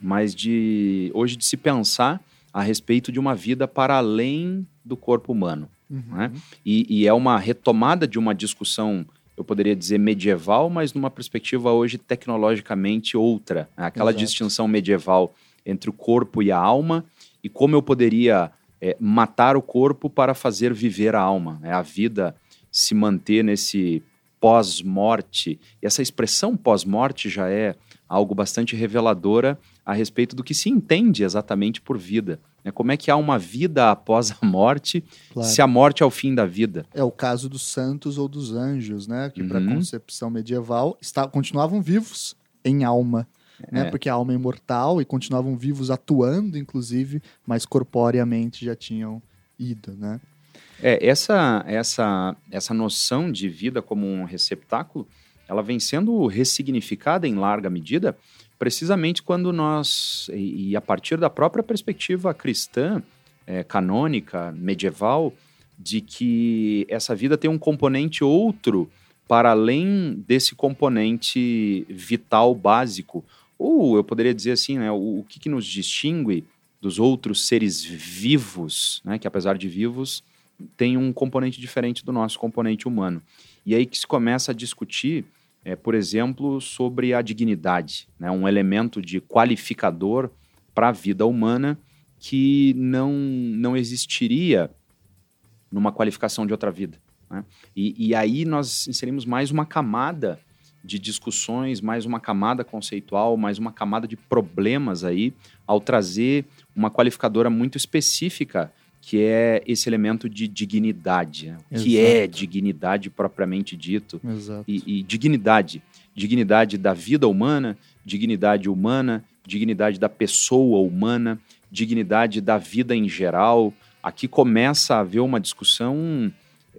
mas de hoje de se pensar a respeito de uma vida para além do corpo humano. Uhum. Né? E, e, é uma retomada de uma discussão, eu poderia dizer medieval, mas numa perspectiva hoje tecnologicamente outra. Né? Aquela Exato. distinção medieval entre o corpo e a alma e como eu poderia é, matar o corpo para fazer viver a alma. Né? A vida se manter nesse pós-morte. E essa expressão pós-morte já é algo bastante reveladora a respeito do que se entende exatamente por vida. Né? Como é que há uma vida após a morte, claro. se a morte é o fim da vida? É o caso dos santos ou dos anjos, né? Que uhum. para a concepção medieval está, continuavam vivos em alma. Né? É. Porque a alma é imortal e continuavam vivos atuando, inclusive, mas corporeamente já tinham ido, né? É, essa, essa, essa noção de vida como um receptáculo, ela vem sendo ressignificada em larga medida precisamente quando nós, e, e a partir da própria perspectiva cristã, é, canônica, medieval, de que essa vida tem um componente outro para além desse componente vital básico. Ou eu poderia dizer assim, né, o, o que, que nos distingue dos outros seres vivos, né, que apesar de vivos, tem um componente diferente do nosso componente humano. E aí que se começa a discutir é, por exemplo, sobre a dignidade, né? um elemento de qualificador para a vida humana que não, não existiria numa qualificação de outra vida. Né? E, e aí nós inserimos mais uma camada de discussões, mais uma camada conceitual, mais uma camada de problemas aí, ao trazer uma qualificadora muito específica que é esse elemento de dignidade, né? que é dignidade propriamente dito. E, e, dignidade. Dignidade da vida humana, dignidade humana, dignidade da pessoa humana, dignidade da vida em geral. Aqui começa a haver uma discussão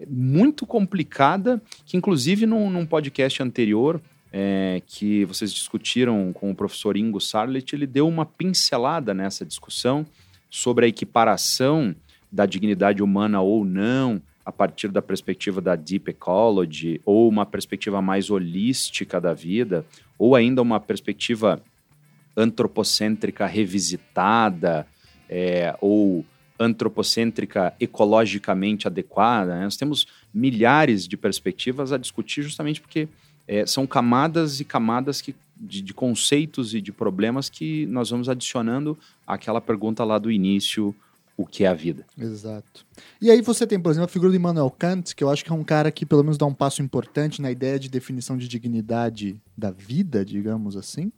muito complicada, que inclusive num, num podcast anterior, é, que vocês discutiram com o professor Ingo Sarlet, ele deu uma pincelada nessa discussão sobre a equiparação da dignidade humana ou não, a partir da perspectiva da deep ecology, ou uma perspectiva mais holística da vida, ou ainda uma perspectiva antropocêntrica revisitada, é, ou antropocêntrica ecologicamente adequada. Né? Nós temos milhares de perspectivas a discutir justamente porque é, são camadas e camadas que, de, de, conceitos e de problemas que nós vamos adicionando àquela pergunta lá do início o que é a vida. Exato. E aí você tem, por exemplo, a figura de Immanuel Kant, que eu acho que é um cara que pelo menos dá um passo importante na ideia de definição de dignidade da vida, digamos assim.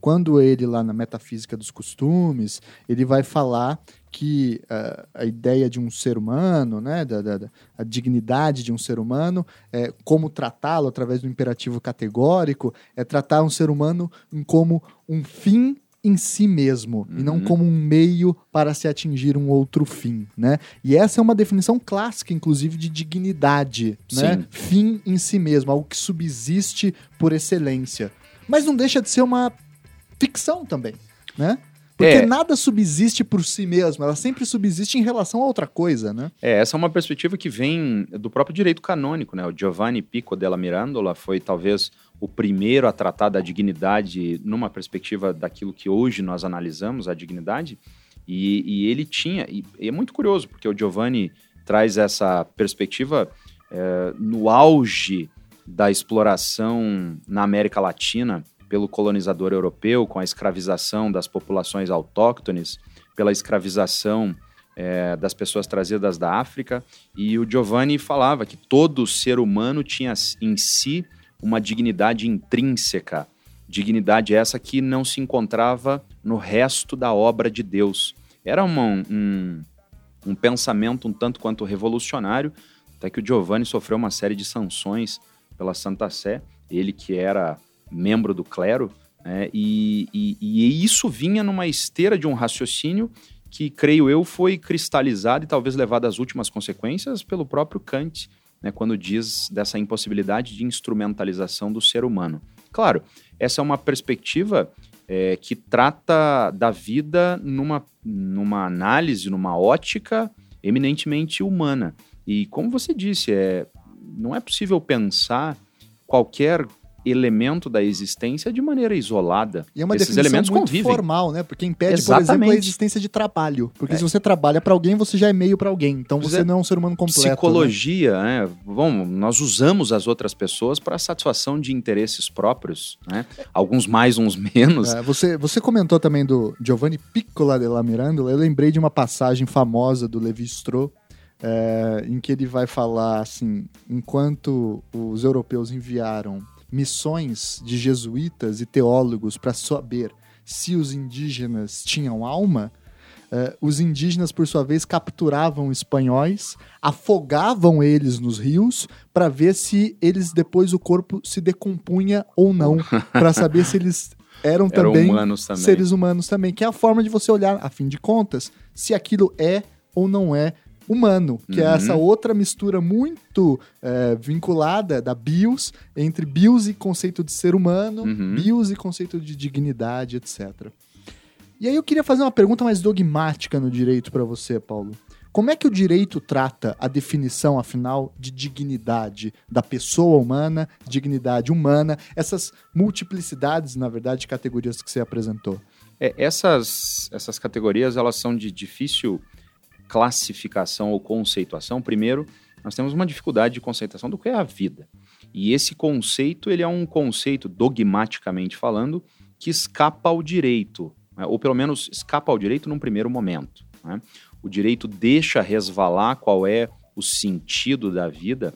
Quando ele, lá na Metafísica dos Costumes, ele vai falar que uh, a ideia de um ser humano, né, da, da, da a dignidade de um ser humano, é, como tratá-lo através do imperativo categórico, é tratar um ser humano como um fim em si mesmo uhum. e não uhum. como um meio para se atingir um outro fim, né? E essa é uma definição clássica, inclusive, de dignidade, né? Sim. né? Fim em si mesmo, algo que subsiste por excelência. Mas não deixa de ser uma ficção também, né? Porque é. nada subsiste por si mesmo, ela sempre subsiste em relação a outra coisa, né? É, essa é uma perspectiva que vem do próprio direito canônico, né? O Giovanni Pico della Mirandola foi talvez o primeiro a tratar da dignidade numa perspectiva daquilo que hoje nós analisamos, a dignidade, e, e ele tinha, e, e, é muito curioso, porque o Giovanni traz essa perspectiva é, no auge da exploração na América Latina, pelo colonizador europeu, com a escravização das populações autóctones, pela escravização é, das pessoas trazidas da África. E o Giovanni falava que todo ser humano tinha em si uma dignidade intrínseca, dignidade essa que não se encontrava no resto da obra de Deus. Era uma, um, um pensamento um tanto quanto revolucionário, até que o Giovanni sofreu uma série de sanções pela Santa Sé, ele que era membro do clero, né? e, e, e isso vinha numa esteira de um raciocínio que, creio eu, foi cristalizado e talvez levado às últimas consequências pelo próprio Kant, né, quando diz dessa impossibilidade de instrumentalização do ser humano. Claro, essa é uma perspectiva é, que trata da vida numa, numa análise, numa ótica eminentemente humana. E como você disse, é, não é possível pensar qualquer elemento da existência de maneira isolada. E é uma Esses elementos muito convivem. formal, né? Porque impede, Exatamente. por exemplo, a existência de trabalho. Porque é. se você trabalha para alguém, você já é meio para alguém. Então você é. não é um ser humano completo. Né? Psicologia, né? né? Bom, nós usamos as outras pessoas para satisfação de interesses próprios, né? Alguns mais, uns menos. É, você, você comentou também do Giovanni Piccola della Mirandola. Eu lembrei de uma passagem famosa do Levi Strauss, é, em que ele vai falar assim: enquanto os europeus enviaram missões de jesuítas e teólogos para saber se os indígenas tinham alma, uh, os indígenas, por sua vez, capturavam espanhóis, afogavam eles nos rios para ver se eles depois o corpo se decompunha ou não, para saber se eles eram, Eram também, humanos também. seres humanos também, que é a forma de você olhar, a fim de contas, se aquilo é ou não é humano, que é Uhum. essa outra mistura muito é, vinculada da bios, entre bios e conceito de ser humano, Uhum. bios e conceito de dignidade, etc. E aí eu queria fazer uma pergunta mais dogmática no direito para você, Paulo. Como é que o direito trata a definição, afinal, de dignidade da pessoa humana, dignidade humana, essas multiplicidades, na verdade, de categorias que você apresentou? É, essas, essas categorias elas são de difícil classificação ou conceituação. Primeiro, nós temos uma dificuldade de conceituação do que é a vida. E esse conceito ele é um conceito, dogmaticamente falando, que escapa ao direito, né? ou pelo menos escapa ao direito num primeiro momento. né? O direito deixa resvalar qual é o sentido da vida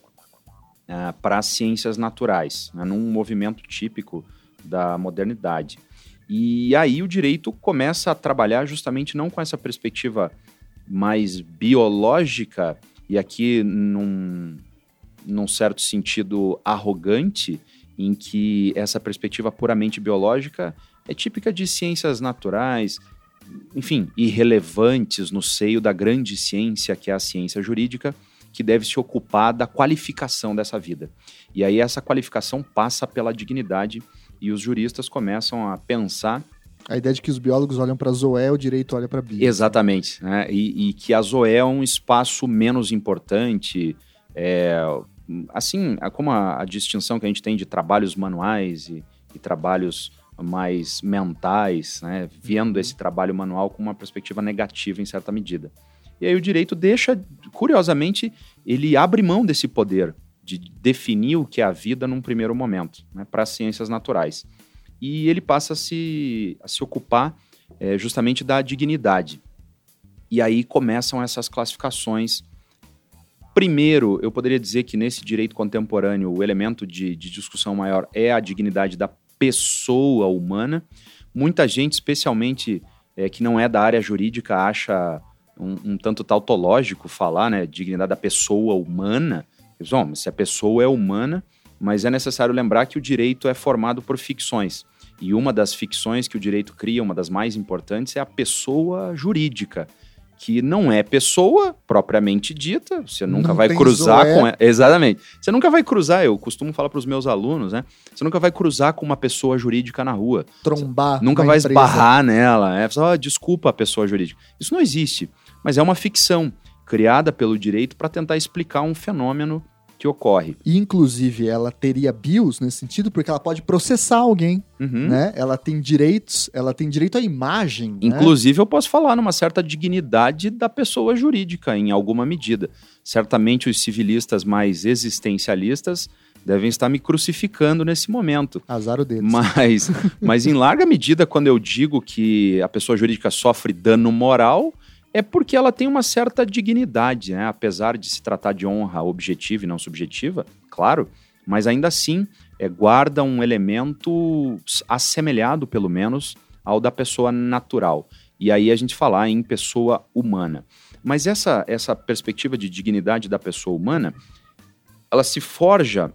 para as ciências naturais, né? num movimento típico da modernidade. E aí o direito começa a trabalhar justamente não com essa perspectiva mais biológica, e aqui num, num certo sentido arrogante, em que essa perspectiva puramente biológica é típica de ciências naturais, enfim, irrelevantes no seio da grande ciência que é a ciência jurídica, que deve se ocupar da qualificação dessa vida. E aí essa qualificação passa pela dignidade e os juristas começam a pensar A ideia de que os biólogos olham para Zoé, o direito olha para Bio. Exatamente, né? E, e que a Zoé é um espaço menos importante, é, assim, é como a, a distinção que a gente tem de trabalhos manuais e, e trabalhos mais mentais, né? Vendo esse trabalho manual com uma perspectiva negativa em certa medida. E aí o direito deixa, curiosamente, ele abre mão desse poder de definir o que é a vida num primeiro momento, né? Para as ciências naturais. E ele passa a se, a se ocupar é, justamente da dignidade. E aí começam essas classificações. Primeiro, eu poderia dizer que nesse direito contemporâneo o elemento de, de discussão maior é a dignidade da pessoa humana. Muita gente, especialmente é, que não é da área jurídica, acha um, um tanto tautológico falar, né, dignidade da pessoa humana. Bom, se a pessoa é humana, mas é necessário lembrar que o direito é formado por ficções. E uma das ficções que o direito cria, uma das mais importantes, é a pessoa jurídica, que não é pessoa propriamente dita, você nunca Não vai cruzar Zoé. com. ela. Exatamente. Você nunca vai cruzar, eu costumo falar para os meus alunos, né? Você nunca vai cruzar com uma pessoa jurídica na rua. Trombar. Nunca uma vai empresa. esbarrar nela. É só, desculpa a pessoa jurídica. Isso não existe, mas é uma ficção criada pelo direito para tentar explicar um fenômeno que ocorre. E, inclusive, ela teria bios nesse sentido, porque ela pode processar alguém, Uhum. né? Ela tem direitos, ela tem direito à imagem, né? Inclusive, eu posso falar numa certa dignidade da pessoa jurídica, em alguma medida. Certamente, os civilistas mais existencialistas devem estar me crucificando nesse momento. Azar o deles. Mas, mas em larga medida, quando eu digo que a pessoa jurídica sofre dano moral, é porque ela tem uma certa dignidade, né? apesar de se tratar de honra objetiva e não subjetiva, claro, mas ainda assim é, guarda um elemento assemelhado, pelo menos, ao da pessoa natural. E aí a gente falar em pessoa humana. Mas essa, essa perspectiva de dignidade da pessoa humana, ela se forja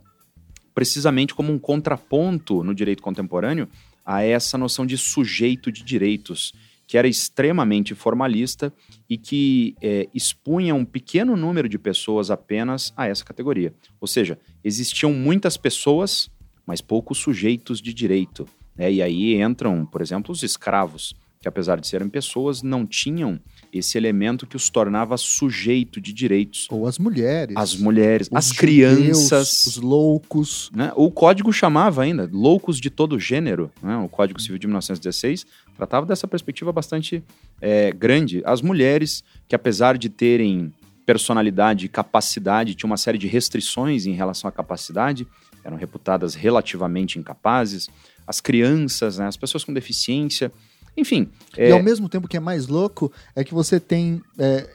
precisamente como um contraponto no direito contemporâneo a essa noção de sujeito de direitos, que era extremamente formalista e que é, expunha um pequeno número de pessoas apenas a essa categoria. Ou seja, existiam muitas pessoas, mas poucos sujeitos de direito. né? E aí entram, por exemplo, os escravos, que apesar de serem pessoas, não tinham esse elemento que os tornava sujeito de direitos. Ou as mulheres. As mulheres, as judeus, crianças, Os loucos. né? O código chamava ainda loucos de todo gênero, né? o Código Civil de 1916 tratava dessa perspectiva bastante é, grande. As mulheres, que apesar de terem personalidade e capacidade, tinham uma série de restrições em relação à capacidade, eram reputadas relativamente incapazes. As crianças, né? as pessoas com deficiência, enfim. E ao mesmo tempo que é mais louco, é que você tem é,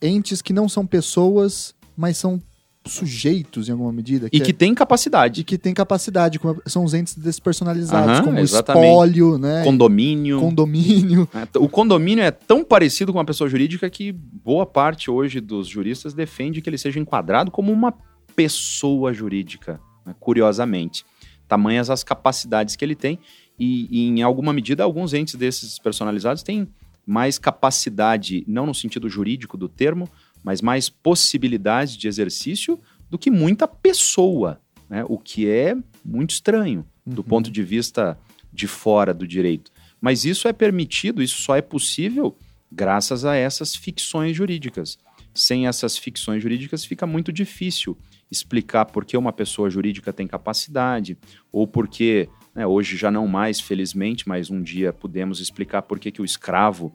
entes que não são pessoas, mas são sujeitos em alguma medida. E que é, tem capacidade. e que tem capacidade, como são os entes despersonalizados, Aham, como exatamente. espólio, né? Condomínio. Condomínio. né? O condomínio é tão parecido com uma pessoa jurídica que boa parte hoje dos juristas defende que ele seja enquadrado como uma pessoa jurídica, né? curiosamente. Tamanhas as capacidades que ele tem, e, e, em alguma medida alguns entes desses personalizados têm mais capacidade, não no sentido jurídico do termo, mas mais possibilidades de exercício do que muita pessoa, né? o que é muito estranho do Uhum. ponto de vista de fora do direito. Mas isso é permitido, isso só é possível graças a essas ficções jurídicas. Sem essas ficções jurídicas fica muito difícil explicar por que uma pessoa jurídica tem capacidade, ou por que, né, hoje já não mais, felizmente, mas um dia pudemos explicar por que, que o escravo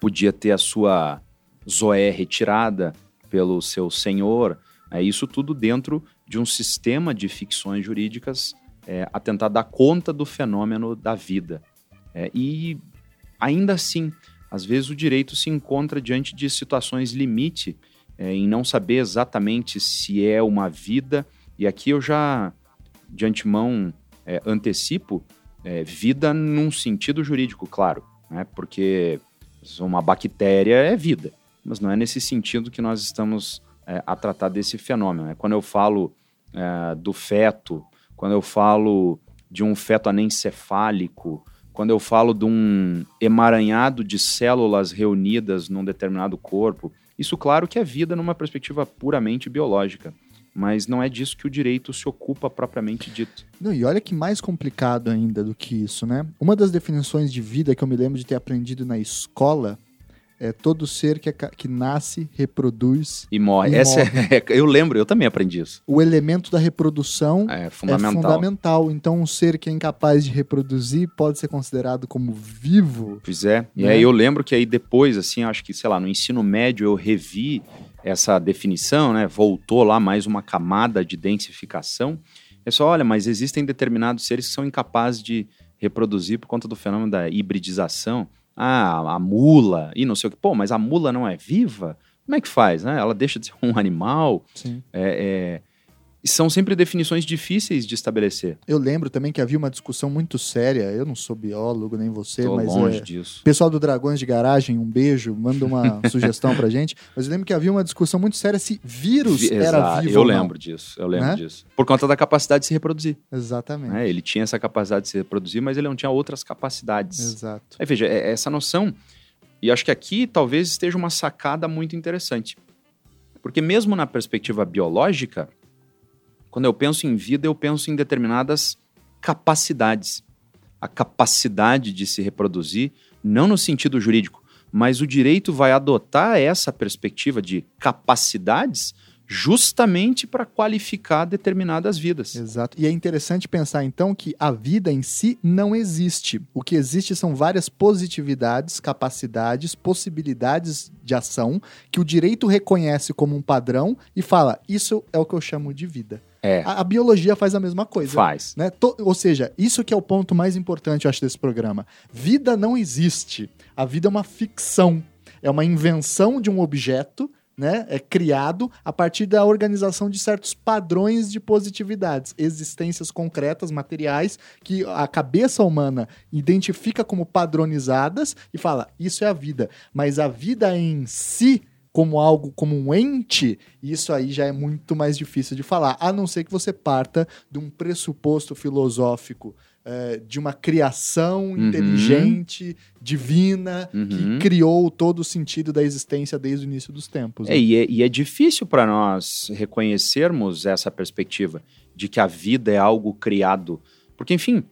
podia ter a sua zoé retirada pelo seu senhor. É isso tudo dentro de um sistema de ficções jurídicas é, a tentar dar conta do fenômeno da vida. É, e ainda assim, às vezes o direito se encontra diante de situações limite é, em não saber exatamente se é uma vida. E aqui eu já, de antemão, é, antecipo é, vida num sentido jurídico, claro, né? porque uma bactéria é vida, mas não é nesse sentido que nós estamos é, a tratar desse fenômeno. né? Quando eu falo é, do feto, quando eu falo de um feto anencefálico, quando eu falo de um emaranhado de células reunidas num determinado corpo, isso, claro, que é vida numa perspectiva puramente biológica, mas não é disso que o direito se ocupa propriamente dito. Não, e olha que mais complicado ainda do que isso, né? Uma das definições de vida que eu me lembro de ter aprendido na escola é todo ser que, é que nasce, reproduz. E morre. E Essa é- eu lembro, eu também aprendi isso. O elemento da reprodução É é fundamental. fundamental. Então, um ser que é incapaz de reproduzir pode ser considerado como vivo. Pois é. E Né? aí eu lembro que aí depois, assim, acho que, sei lá, no ensino médio eu revi essa definição, né? Voltou lá mais uma camada de densificação. É só, olha, mas existem determinados seres que são incapazes de reproduzir por conta do fenômeno da hibridização. Ah, a mula e não sei o que. Pô, mas a mula não é viva? Como é que faz, né? Ela deixa de ser um animal? Sim. É, é... E são sempre definições difíceis de estabelecer. Eu lembro também que havia uma discussão muito séria. Eu não sou biólogo, nem você, Tô mas longe é, disso. Pessoal do Dragões de Garagem, um beijo, manda uma sugestão pra gente. Mas eu lembro que havia uma discussão muito séria se vírus Vi- era vivo Eu ou não. lembro disso, eu lembro Né? disso. Por conta da capacidade de se reproduzir. Exatamente. né? Ele tinha essa capacidade de se reproduzir, mas ele não tinha outras capacidades. Exato. Aí veja, é- essa noção, e acho que aqui talvez esteja uma sacada muito interessante. Porque mesmo na perspectiva biológica, quando eu penso em vida, eu penso em determinadas capacidades. A capacidade de se reproduzir, não no sentido jurídico, mas o direito vai adotar essa perspectiva de capacidades justamente para qualificar determinadas vidas. Exato. E é interessante pensar então que a vida em si não existe. O que existe são várias positividades, capacidades, possibilidades de ação que o direito reconhece como um padrão e fala: isso é o que eu chamo de vida. É, A, a biologia faz a mesma coisa. faz. Né? To- ou seja, isso que é o ponto mais importante, eu acho, desse programa. Vida não existe. A vida é uma ficção. É uma invenção de um objeto, né? É criado a partir da organização de certos padrões de positividades, existências concretas, materiais, que a cabeça humana identifica como padronizadas e fala: isso é a vida. Mas a vida em si como algo, como um ente, isso aí já é muito mais difícil de falar, a não ser que você parta de um pressuposto filosófico eh, de uma criação Uhum. inteligente, divina, Uhum. que criou todo o sentido da existência desde o início dos tempos. É, né? e, é, e é difícil para nós reconhecermos essa perspectiva de que a vida é algo criado. Porque, enfim,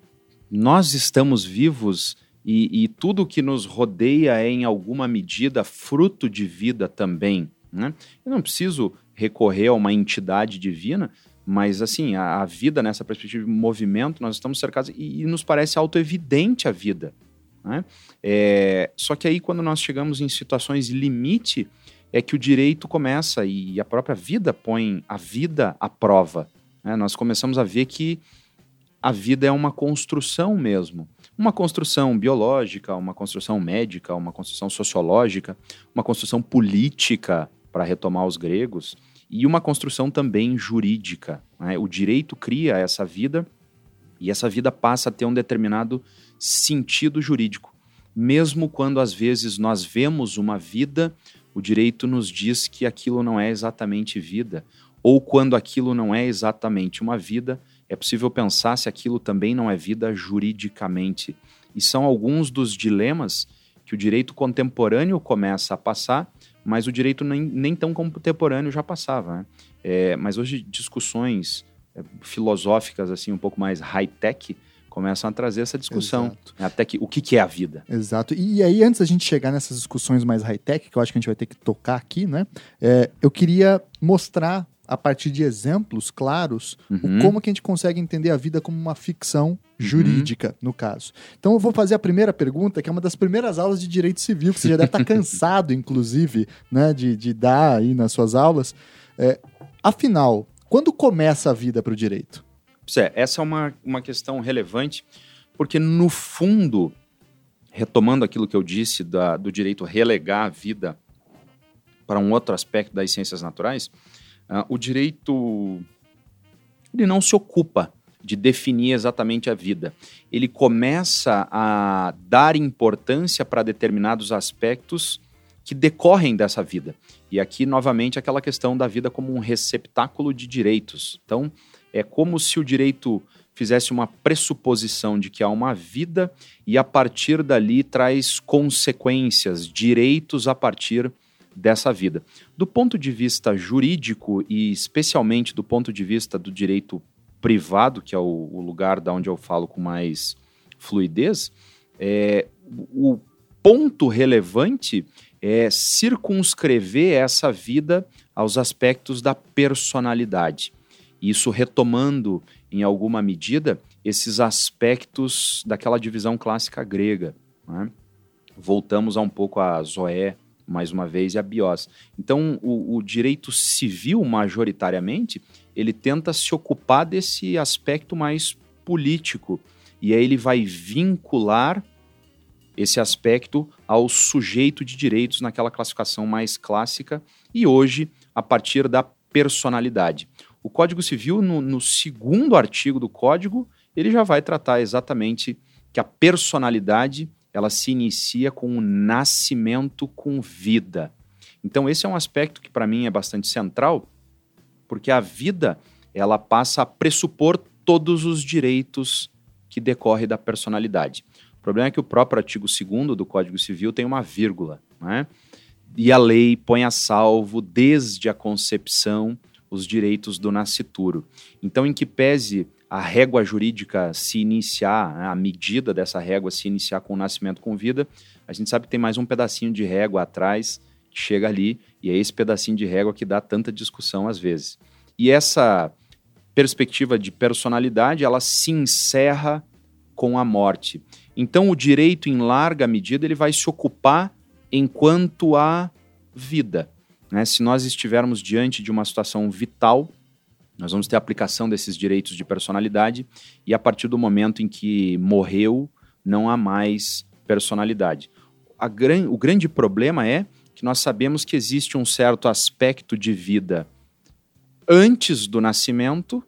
nós estamos vivos e, e tudo que nos rodeia é, em alguma medida, fruto de vida também. Né? Eu não preciso recorrer a uma entidade divina, mas, assim, a, a vida nessa perspectiva de movimento, nós estamos cercados e, e nos parece autoevidente a vida. Né? É, só que aí, quando nós chegamos em situações limite, é que o direito começa e a própria vida põe a vida à prova. né? Nós começamos a ver que a vida é uma construção mesmo. Uma construção biológica, uma construção médica, uma construção sociológica, uma construção política, para retomar os gregos. e uma construção também jurídica. Né? O direito cria essa vida e essa vida passa a ter um determinado sentido jurídico. Mesmo quando às vezes nós vemos uma vida, o direito nos diz que aquilo não é exatamente vida, ou quando aquilo não é exatamente uma vida, é possível pensar se aquilo também não é vida juridicamente. E são alguns dos dilemas que o direito contemporâneo começa a passar, mas o direito nem, nem tão contemporâneo já passava. Né? É, mas hoje discussões é, filosóficas assim um pouco mais high-tech começam a trazer essa discussão. Exato. Até que o que, que é a vida. Exato. E aí, antes da gente chegar nessas discussões mais high-tech, que eu acho que a gente vai ter que tocar aqui, né? É, eu queria mostrar a partir de exemplos claros, uhum. como que a gente consegue entender a vida como uma ficção uhum. jurídica, uhum. no caso. Então eu vou fazer a primeira pergunta, que é uma das primeiras aulas de direito civil, que você já deve estar cansado, inclusive, né, de, de dar aí nas suas aulas. É, afinal, quando começa a vida para o direito? É, essa é uma, uma questão relevante, porque no fundo, retomando aquilo que eu disse da, do direito relegar a vida para um outro aspecto das ciências naturais, Uh, o direito ele não se ocupa de definir exatamente a vida. Ele começa a dar importância para determinados aspectos que decorrem dessa vida. E aqui, novamente, aquela questão da vida como um receptáculo de direitos. Então, é como se o direito fizesse uma pressuposição de que há uma vida e, a partir dali, traz consequências, direitos a partir dessa vida. Do ponto de vista jurídico e especialmente do ponto de vista do direito privado, que é o, o lugar da onde eu falo com mais fluidez, é, o ponto relevante é circunscrever essa vida aos aspectos da personalidade. Isso retomando, em alguma medida, esses aspectos daquela divisão clássica grega. Né? Voltamos a um pouco a Zoé, mais uma vez, e a BIOS. Então, o, o, direito civil, majoritariamente, ele tenta se ocupar desse aspecto mais político, e aí ele vai vincular esse aspecto ao sujeito de direitos naquela classificação mais clássica, e hoje, a partir da personalidade. O Código Civil, no, no segundo artigo do Código, ele já vai tratar exatamente que a personalidade ela se inicia com o nascimento com vida. Então esse é um aspecto que para mim é bastante central, porque a vida ela passa a pressupor todos os direitos que decorrem da personalidade. O problema é que o próprio artigo 2 do Código Civil tem uma vírgula, né? E a lei põe a salvo desde a concepção os direitos do nascituro. Então, em que pese a régua jurídica se iniciar, né, a medida dessa régua se iniciar com o nascimento com vida, a gente sabe que tem mais um pedacinho de régua atrás que chega ali, e é esse pedacinho de régua que dá tanta discussão às vezes. E essa perspectiva de personalidade, ela se encerra com a morte. Então o direito em larga medida ele vai se ocupar enquanto há vida. Né? Se nós estivermos diante de uma situação vital, nós vamos ter aplicação desses direitos de personalidade e a partir do momento em que morreu, não há mais personalidade. Gran o grande problema é que nós sabemos que existe um certo aspecto de vida antes do nascimento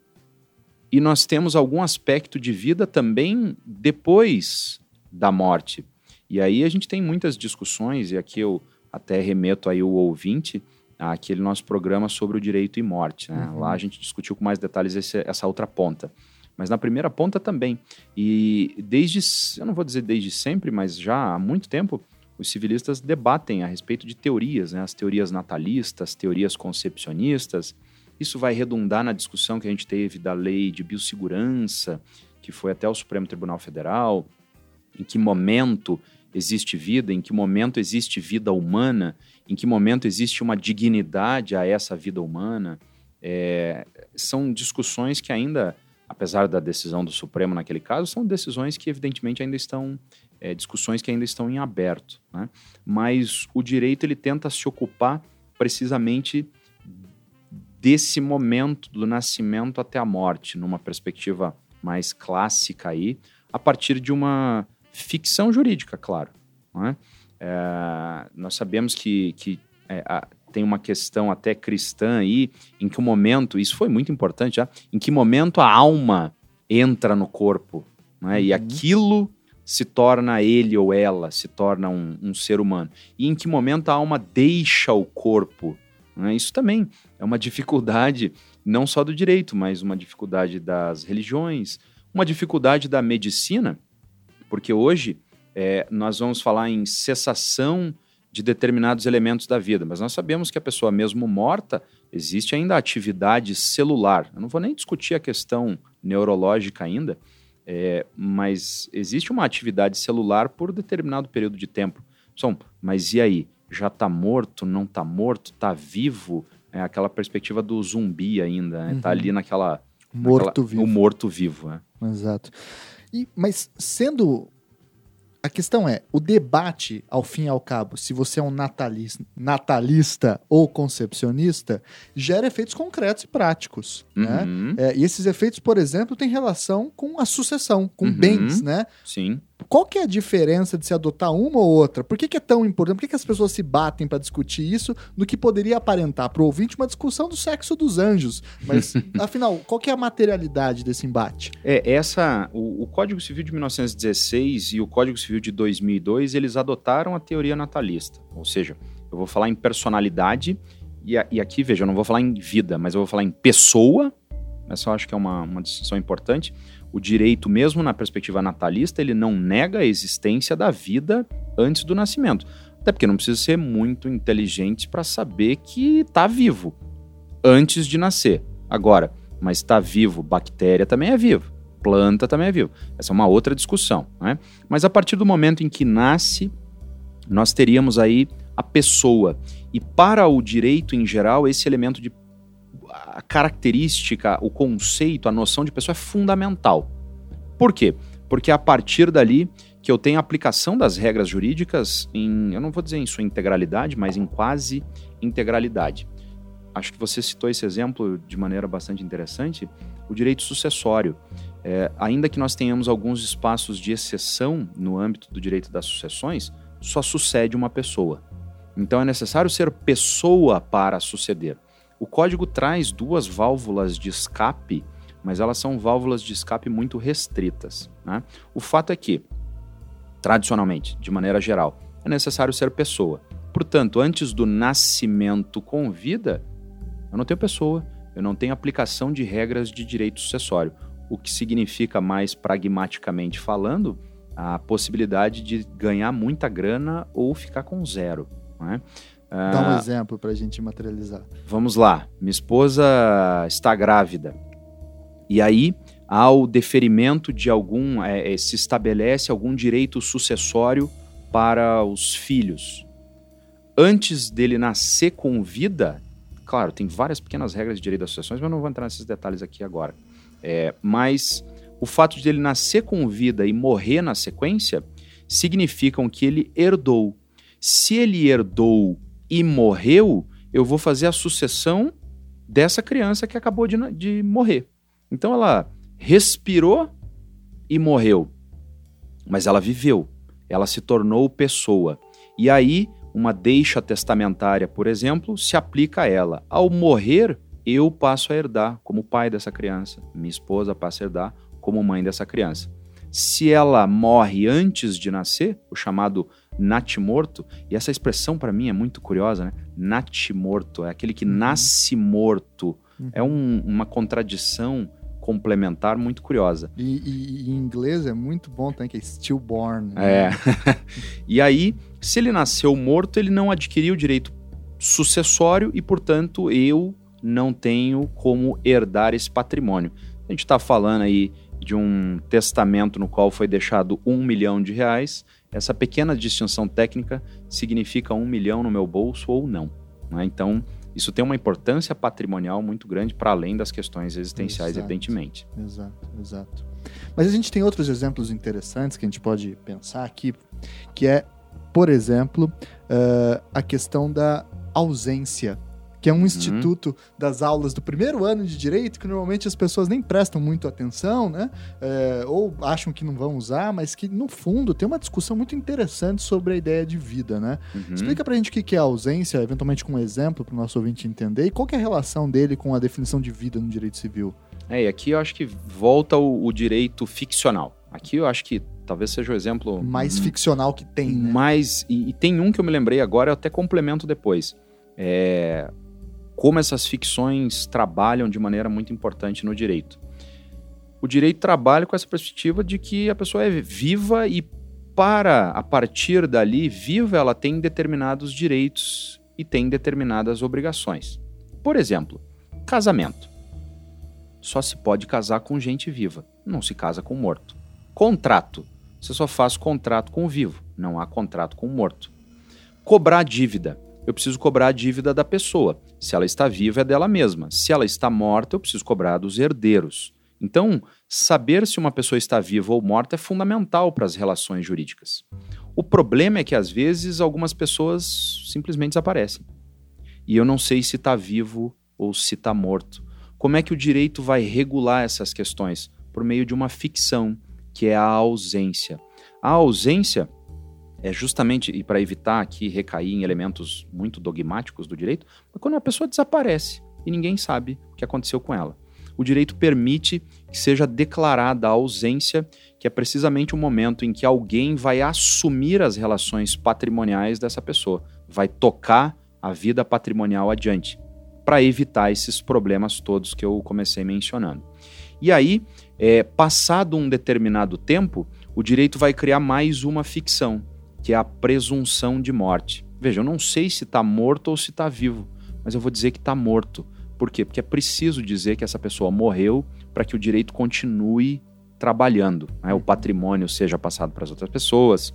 e nós temos algum aspecto de vida também depois da morte. E aí a gente tem muitas discussões, e aqui eu até remeto aí o ouvinte, aquele nosso programa sobre o direito e morte. Né? Uhum. Lá a gente discutiu com mais detalhes esse, essa outra ponta. Mas na primeira ponta também. E desde, eu não vou dizer desde sempre, mas já há muito tempo, os civilistas debatem a respeito de teorias, né? as teorias natalistas, teorias concepcionistas. Isso vai redundar na discussão que a gente teve da lei de biossegurança, que foi até o Supremo Tribunal Federal, em que momento existe vida, em que momento existe vida humana, em que momento existe uma dignidade a essa vida humana. É, são discussões que ainda, apesar da decisão do Supremo naquele caso, são decisões que evidentemente ainda estão, é, discussões que ainda estão em aberto. Né? Mas o direito ele tenta se ocupar precisamente desse momento do nascimento até a morte, numa perspectiva mais clássica aí, a partir de uma ficção jurídica, claro. É? É, nós sabemos que, que é, a, tem uma questão até cristã aí, em que momento, isso foi muito importante já, em que momento a alma entra no corpo, né? E Uhum. aquilo se torna ele ou ela, se torna um, um ser humano. E em que momento a alma deixa o corpo. né? Isso também é uma dificuldade, não só do direito, mas uma dificuldade das religiões, uma dificuldade da medicina, porque hoje é, nós vamos falar em cessação de determinados elementos da vida, mas nós sabemos que a pessoa, mesmo morta, existe ainda a atividade celular. Eu não vou nem discutir a questão neurológica ainda, é, mas existe uma atividade celular por determinado período de tempo. Som, mas e aí? Já está morto? Não está morto? Está vivo? É aquela perspectiva do zumbi ainda, né? Tá Uhum. ali naquela... Morto-vivo. O morto-vivo, né? Exato. E, mas sendo. A questão é, o debate, ao fim e ao cabo, se você é um natalista, natalista ou concepcionista, gera efeitos concretos e práticos. Né? Uhum, É, e esses efeitos, por exemplo, têm relação com a sucessão, com Uhum. bens, né? Sim. Qual que é a diferença de se adotar uma ou outra? Por que, que é tão importante? Por que, que as pessoas se batem para discutir isso no que poderia aparentar para o ouvinte uma discussão do sexo dos anjos? Mas, afinal, qual que é a materialidade desse embate? É, essa, o, o Código Civil de 1916 e o Código Civil de 2002, eles adotaram a teoria natalista. Ou seja, eu vou falar em personalidade, e, a- e aqui, veja, eu não vou falar em vida, mas eu vou falar em pessoa, essa eu acho que é uma, uma distinção importante. O direito, mesmo na perspectiva natalista, ele não nega a existência da vida antes do nascimento. Até porque não precisa ser muito inteligente para saber que está vivo antes de nascer. Agora, mas está vivo, bactéria também é vivo, planta também é vivo. Essa é uma outra discussão. Né? Mas a partir do momento em que nasce, nós teríamos aí a pessoa. E para o direito em geral, esse elemento de a característica, o conceito, a noção de pessoa é fundamental. Por quê? Porque é a partir dali que eu tenho a aplicação das regras jurídicas em, eu não vou dizer em sua integralidade, mas em quase integralidade. Acho que você citou esse exemplo de maneira bastante interessante, o direito sucessório. É, ainda que nós tenhamos alguns espaços de exceção no âmbito do direito das sucessões, só sucede uma pessoa. Então é necessário ser pessoa para suceder. O código traz duas válvulas de escape, mas elas são válvulas de escape muito restritas. Né? O fato é que, tradicionalmente, de maneira geral, é necessário ser pessoa. Portanto, antes do nascimento com vida, eu não tenho pessoa, eu não tenho aplicação de regras de direito sucessório, o que significa, mais pragmaticamente falando, a possibilidade de ganhar muita grana ou ficar com zero. Né? Dá um Ah, exemplo para a gente materializar. Vamos lá, minha esposa está grávida. E aí, ao deferimento de algum, é, é, se estabelece algum direito sucessório para os filhos. Antes dele nascer com vida, claro, tem várias pequenas regras de direito das sucessões, mas eu não vou entrar nesses detalhes aqui agora. É, mas o fato de ele nascer com vida e morrer na sequência significam que ele herdou. Se ele herdou e morreu, eu vou fazer a sucessão dessa criança que acabou de, de morrer. Então ela respirou e morreu, mas ela viveu, ela se tornou pessoa. E aí, uma deixa testamentária, por exemplo, se aplica a ela. Ao morrer, eu passo a herdar como pai dessa criança, minha esposa passa a herdar como mãe dessa criança. Se ela morre antes de nascer, o chamado natimorto, e essa expressão para mim é muito curiosa, né? Natimorto, é aquele que Uhum. nasce morto. Uhum. É um- uma contradição complementar muito curiosa. E, e- e em inglês é muito bom também, que é stillborn. É. né? e aí, se ele nasceu morto, ele não adquiriu o direito sucessório e, portanto, eu não tenho como herdar esse patrimônio. A gente está falando aí de um testamento no qual foi deixado um milhão de reais. Essa pequena distinção técnica significa um milhão no meu bolso ou não. né? Então, isso tem uma importância patrimonial muito grande para além das questões existenciais, Exato. evidentemente. Exato, exato. Mas a gente tem outros exemplos interessantes que a gente pode pensar aqui, que é, por exemplo, eh, a questão da ausência, que é um uhum. instituto das aulas do primeiro ano de direito, que normalmente as pessoas nem prestam muito atenção, né? É, ou acham que não vão usar, mas que no fundo tem uma discussão muito interessante sobre a ideia de vida, né? Uhum. Explica pra gente o que é a ausência, eventualmente com um exemplo para o nosso ouvinte entender, e qual é a relação dele com a definição de vida no direito civil. É, e aqui eu acho que volta o, o direito ficcional. Aqui eu acho que talvez seja o exemplo mais ficcional que tem. Né? Mais e, e, tem um que eu me lembrei agora, eu até complemento depois. É, como essas ficções trabalham de maneira muito importante no direito. O direito trabalha com essa perspectiva de que a pessoa é viva e para a partir dali viva ela tem determinados direitos e tem determinadas obrigações. Por exemplo, casamento. Só se pode casar com gente viva, não se casa com morto. Contrato. Você só faz contrato com o vivo, não há contrato com o morto. Cobrar dívida. Eu preciso cobrar a dívida da pessoa. Se ela está viva, é dela mesma. Se ela está morta, eu preciso cobrar dos herdeiros. Então, saber se uma pessoa está viva ou morta é fundamental para as relações jurídicas. O problema é que, às vezes, algumas pessoas simplesmente desaparecem. E eu não sei se está vivo ou se está morto. Como é que o direito vai regular essas questões? Por meio de uma ficção, que é a ausência. A ausência é justamente, e para evitar aqui recair em elementos muito dogmáticos do direito, é quando a pessoa desaparece e ninguém sabe o que aconteceu com ela. O direito permite que seja declarada a ausência, que é precisamente o momento em que alguém vai assumir as relações patrimoniais dessa pessoa, vai tocar a vida patrimonial adiante, para evitar esses problemas todos que eu comecei mencionando. E aí, é, passado um determinado tempo, o direito vai criar mais uma ficção, que é a presunção de morte. Veja, eu não sei se está morto ou se está vivo, mas eu vou dizer que está morto. Por quê? Porque é preciso dizer que essa pessoa morreu para que o direito continue trabalhando, né? o patrimônio seja passado para as outras pessoas.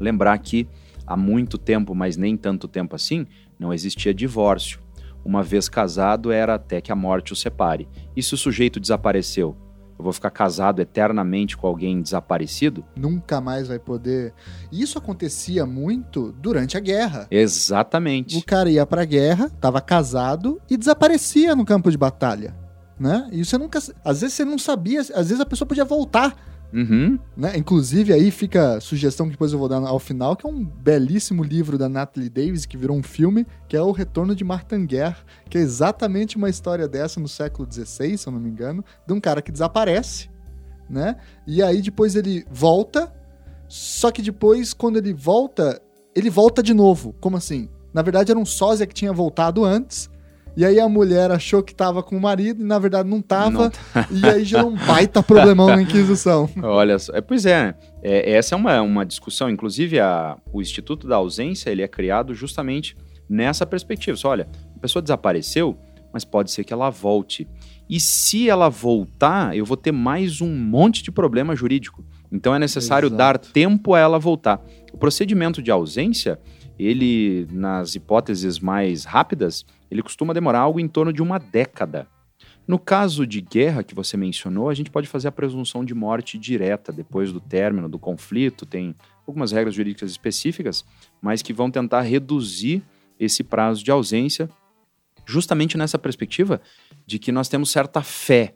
Lembrar que há muito tempo, mas nem tanto tempo assim, não existia divórcio. Uma vez casado, era até que a morte o separe. E se o sujeito desapareceu? Eu vou ficar casado eternamente com alguém desaparecido? Nunca mais vai poder. Isso acontecia muito durante a guerra. Exatamente. O cara ia pra guerra, tava casado e desaparecia no campo de batalha. Né? E você nunca. Às vezes você não sabia, às vezes a pessoa podia voltar Uhum. Né? Inclusive, aí fica a sugestão que depois eu vou dar ao final, que é um belíssimo livro da Natalie Davis, que virou um filme, que é O Retorno de Martanger, que é exatamente uma história dessa no século XVI, se eu não me engano, de um cara que desaparece, né? E aí depois ele volta, só que depois, quando ele volta, ele volta de novo. Como assim? Na verdade, era um sósia que tinha voltado antes, e aí a mulher achou que tava com o marido e na verdade não tava. Não tá. E aí gerou um baita problemão na Inquisição. Olha só. É, pois é, é, essa é uma, uma discussão. Inclusive, a, o Instituto da Ausência ele é criado justamente nessa perspectiva. Só, olha, a pessoa desapareceu, mas pode ser que ela volte. E se ela voltar, eu vou ter mais um monte de problema jurídico. Então é necessário Exato. dar tempo a ela voltar. O procedimento de ausência, ele, nas hipóteses mais rápidas, ele costuma demorar algo em torno de uma década. No caso de guerra que você mencionou, a gente pode fazer a presunção de morte direta depois do término do conflito. Tem algumas regras jurídicas específicas, mas que vão tentar reduzir esse prazo de ausência, justamente nessa perspectiva de que nós temos certa fé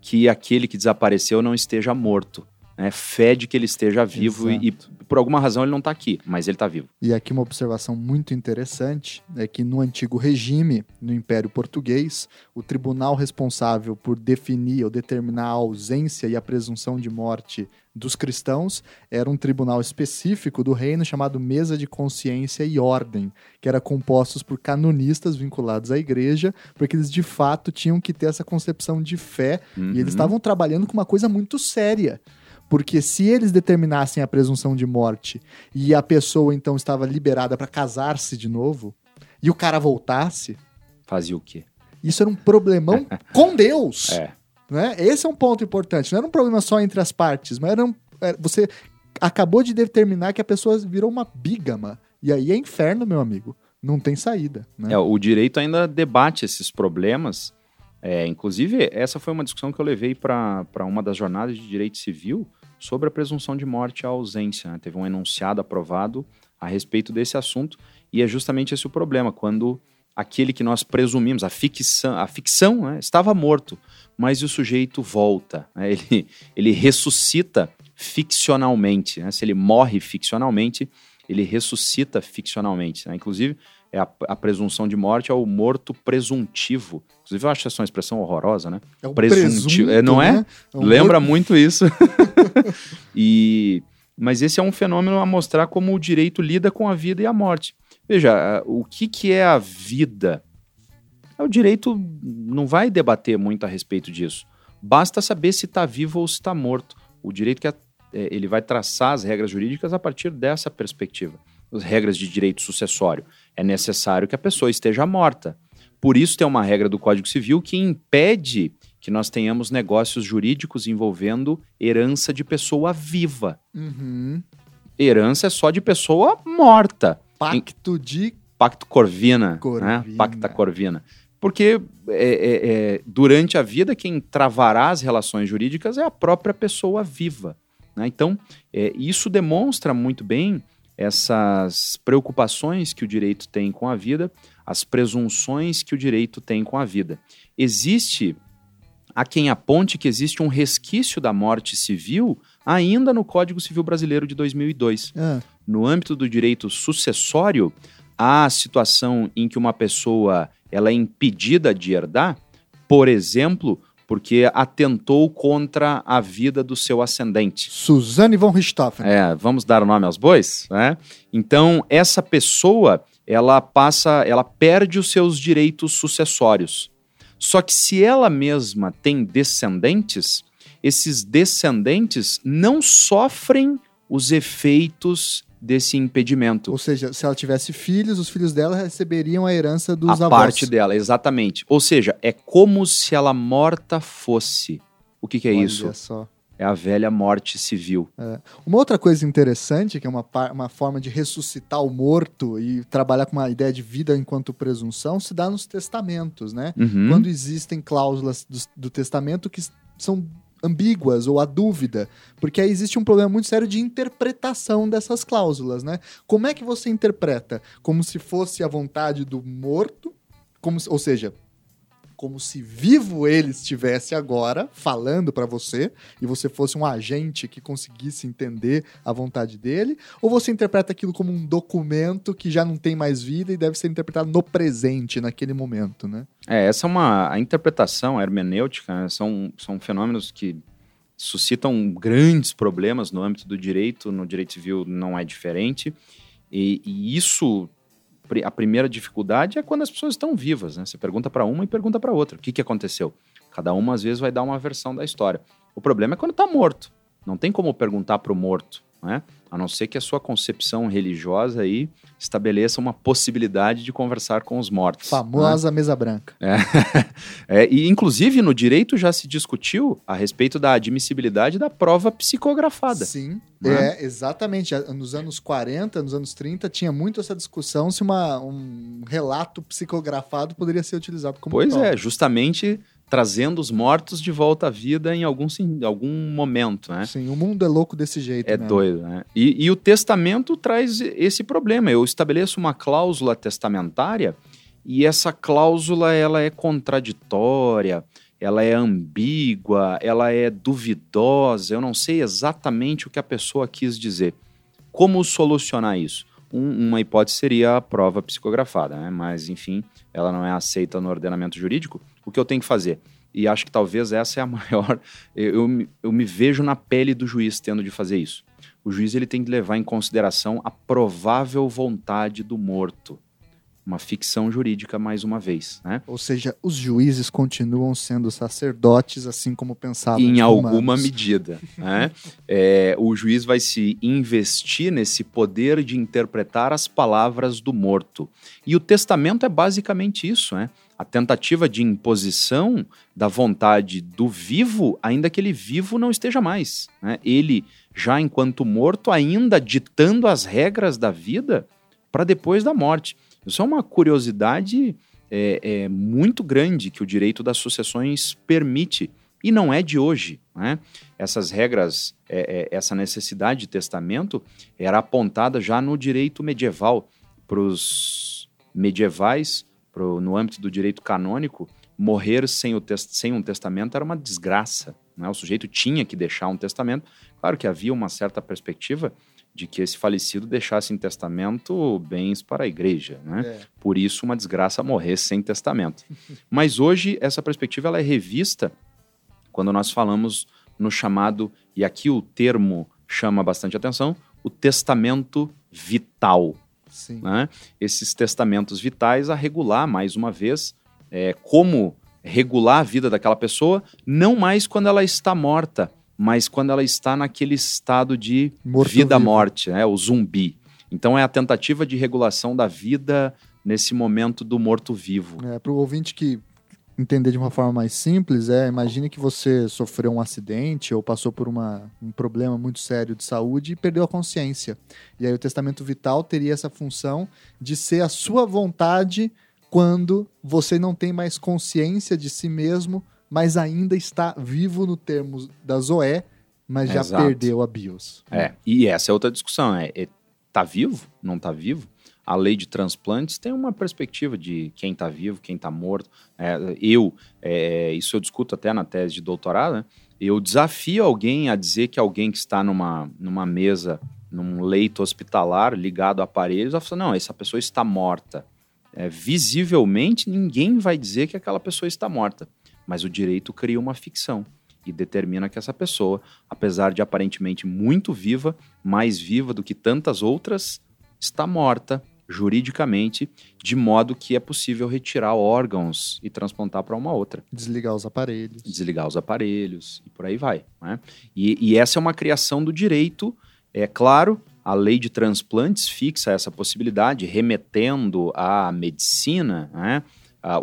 que aquele que desapareceu não esteja morto né, fé de que ele esteja vivo e, por alguma razão ele não está aqui, mas ele está vivo. E aqui uma observação muito interessante é que no antigo regime, no Império Português, o tribunal responsável por definir ou determinar a ausência e a presunção de morte dos cristãos era um tribunal específico do reino chamado Mesa de Consciência e Ordem, que era compostos por canonistas vinculados à igreja, porque eles de fato tinham que ter essa concepção de fé uhum. e eles uhum. estavam trabalhando com uma coisa muito séria. Porque se eles determinassem a presunção de morte e a pessoa então estava liberada para casar-se de novo, e o cara voltasse. Fazia o quê? Isso era um problemão com Deus. É. Né? Esse é um ponto importante. Não era um problema só entre as partes, mas era um, era, você acabou de determinar que a pessoa virou uma bígama. E aí é inferno, meu amigo. Não tem saída. Né? É, o direito ainda debate esses problemas. É, inclusive, essa foi uma discussão que eu levei para uma das jornadas de direito civil sobre a presunção de morte à ausência. Né? Teve um enunciado aprovado a respeito desse assunto e é justamente esse o problema, quando aquele que nós presumimos, a ficção, a ficção né, estava morto, mas o sujeito volta, né, ele, ele ressuscita ficcionalmente. Né, se ele morre ficcionalmente, ele ressuscita ficcionalmente. Né, inclusive, é a, a, presunção de morte é o morto presuntivo. Inclusive, eu acho essa uma expressão horrorosa, né? É um presuntivo, é, não é? né? é um Lembra morto... muito isso. e mas esse é um fenômeno a mostrar como o direito lida com a vida e a morte. Veja, o que, que é a vida? O direito não vai debater muito a respeito disso. Basta saber se está vivo ou se está morto. O direito que é, ele vai traçar as regras jurídicas a partir dessa perspectiva. As regras de direito sucessório. É necessário que a pessoa esteja morta. Por isso tem uma regra do Código Civil que impede que nós tenhamos negócios jurídicos envolvendo herança de pessoa viva. Uhum. Herança é só de pessoa morta. Pacto de. Pacto Corvina. Corvina. Né? Pacta Corvina. Porque é, é, é, durante a vida, quem travará as relações jurídicas é a própria pessoa viva. Né? Então, é, isso demonstra muito bem essas preocupações que o direito tem com a vida, as presunções que o direito tem com a vida. Existe há quem aponte que existe um resquício da morte civil ainda no Código Civil Brasileiro de 2002. É. No âmbito do direito sucessório, há a situação em que uma pessoa ela é impedida de herdar, por exemplo, porque atentou contra a vida do seu ascendente. Suzane von Richthofen. É, vamos dar o nome aos bois, né? Então, essa pessoa, ela passa, ela perde os seus direitos sucessórios. Só que se ela mesma tem descendentes, esses descendentes não sofrem os efeitos desse impedimento. Ou seja, se ela tivesse filhos, os filhos dela receberiam a herança dos a avós. parte dela, exatamente. Ou seja, é como se ela morta fosse. O que, que é Olha isso? Só. É a velha morte civil. É. Uma outra coisa interessante, que é uma, uma forma de ressuscitar o morto e trabalhar com uma ideia de vida enquanto presunção, se dá nos testamentos, né? Uhum. Quando existem cláusulas do, do testamento que são ambíguas ou a dúvida, porque aí existe um problema muito sério de interpretação dessas cláusulas, né? Como é que você interpreta? Como se fosse a vontade do morto, como, ou seja, como se vivo ele estivesse agora falando para você e você fosse um agente que conseguisse entender a vontade dele, ou você interpreta aquilo como um documento que já não tem mais vida e deve ser interpretado no presente, naquele momento, né? É, essa é uma a interpretação hermenêutica, né? são, são fenômenos que suscitam grandes problemas no âmbito do direito, no direito civil não é diferente, e, e isso a primeira dificuldade é quando as pessoas estão vivas, né? Você pergunta para uma e pergunta para outra. O que, que aconteceu? Cada uma, às vezes, vai dar uma versão da história. O problema é quando está morto. Não tem como perguntar para o morto, né? A não ser que a sua concepção religiosa aí estabeleça uma possibilidade de conversar com os mortos. Famosa né? mesa branca. É. é, e, inclusive, no direito já se discutiu a respeito da admissibilidade da prova psicografada. Sim, né? é, exatamente. Nos anos 40, nos anos 30, tinha muito essa discussão se uma, um relato psicografado poderia ser utilizado como Pois prova. é, justamente trazendo os mortos de volta à vida em algum, em algum momento, né? Sim, o mundo é louco desse jeito, É né? doido, né? E, e, o testamento traz esse problema. Eu estabeleço uma cláusula testamentária e essa cláusula ela é contraditória, ela é ambígua, ela é duvidosa. Eu não sei exatamente o que a pessoa quis dizer. Como solucionar isso? Um, uma hipótese seria a prova psicografada, né? Mas, enfim, ela não é aceita no ordenamento jurídico o que eu tenho que fazer. E acho que talvez essa é a maior. Eu, eu, eu, me vejo na pele do juiz tendo de fazer isso. O juiz ele tem que levar em consideração a provável vontade do morto. Uma ficção jurídica, mais uma vez. Né? Ou seja, os juízes continuam sendo sacerdotes, assim como pensavam. Em alguma medida. Né? é, o juiz vai se investir nesse poder de interpretar as palavras do morto. E o testamento é basicamente isso, né? A tentativa de imposição da vontade do vivo, ainda que ele vivo não esteja mais. Né? Ele, já enquanto morto, ainda ditando as regras da vida para depois da morte. Isso é uma curiosidade é, é, muito grande que o direito das sucessões permite. E não é de hoje. Né? Essas regras, é, essa necessidade de testamento era apontada já no direito medieval para os medievais pro, no âmbito do direito canônico, morrer sem, o sem um testamento era uma desgraça. Né? O sujeito tinha que deixar um testamento. Claro que havia uma certa perspectiva de que esse falecido deixasse em testamento bens para a igreja, né? É. Por isso, uma desgraça morrer sem testamento. Mas hoje, essa perspectiva ela é revista quando nós falamos no chamado, e aqui o termo chama bastante atenção, o testamento vital. Né? Esses testamentos vitais a regular, mais uma vez, é, como regular a vida daquela pessoa, não mais quando ela está morta, mas quando ela está naquele estado de vida-morte, né? o zumbi. Então é a tentativa de regulação da vida nesse momento do morto-vivo. É, Para o ouvinte que entender de uma forma mais simples, é imagine que você sofreu um acidente ou passou por uma, um problema muito sério de saúde e perdeu a consciência. E aí o testamento vital teria essa função de ser a sua vontade quando você não tem mais consciência de si mesmo, mas ainda está vivo no termo da Zoé, mas já Exato. perdeu a BIOS. É, e essa é outra discussão, é, é tá vivo? Não tá vivo? A lei de transplantes tem uma perspectiva de quem está vivo, quem está morto. É, eu, é, isso eu discuto até na tese de doutorado, né? eu desafio alguém a dizer que alguém que está numa, numa mesa, num leito hospitalar, ligado a aparelhos, a falar, não, essa pessoa está morta. É, visivelmente, ninguém vai dizer que aquela pessoa está morta mas o direito cria uma ficção e determina que essa pessoa, apesar de aparentemente muito viva, mais viva do que tantas outras, está morta juridicamente, de modo que é possível retirar órgãos e transplantar para uma outra. Desligar os aparelhos. Desligar os aparelhos e por aí vai. Né? E, e essa é uma criação do direito, é claro, a lei de transplantes fixa essa possibilidade, remetendo à medicina, né?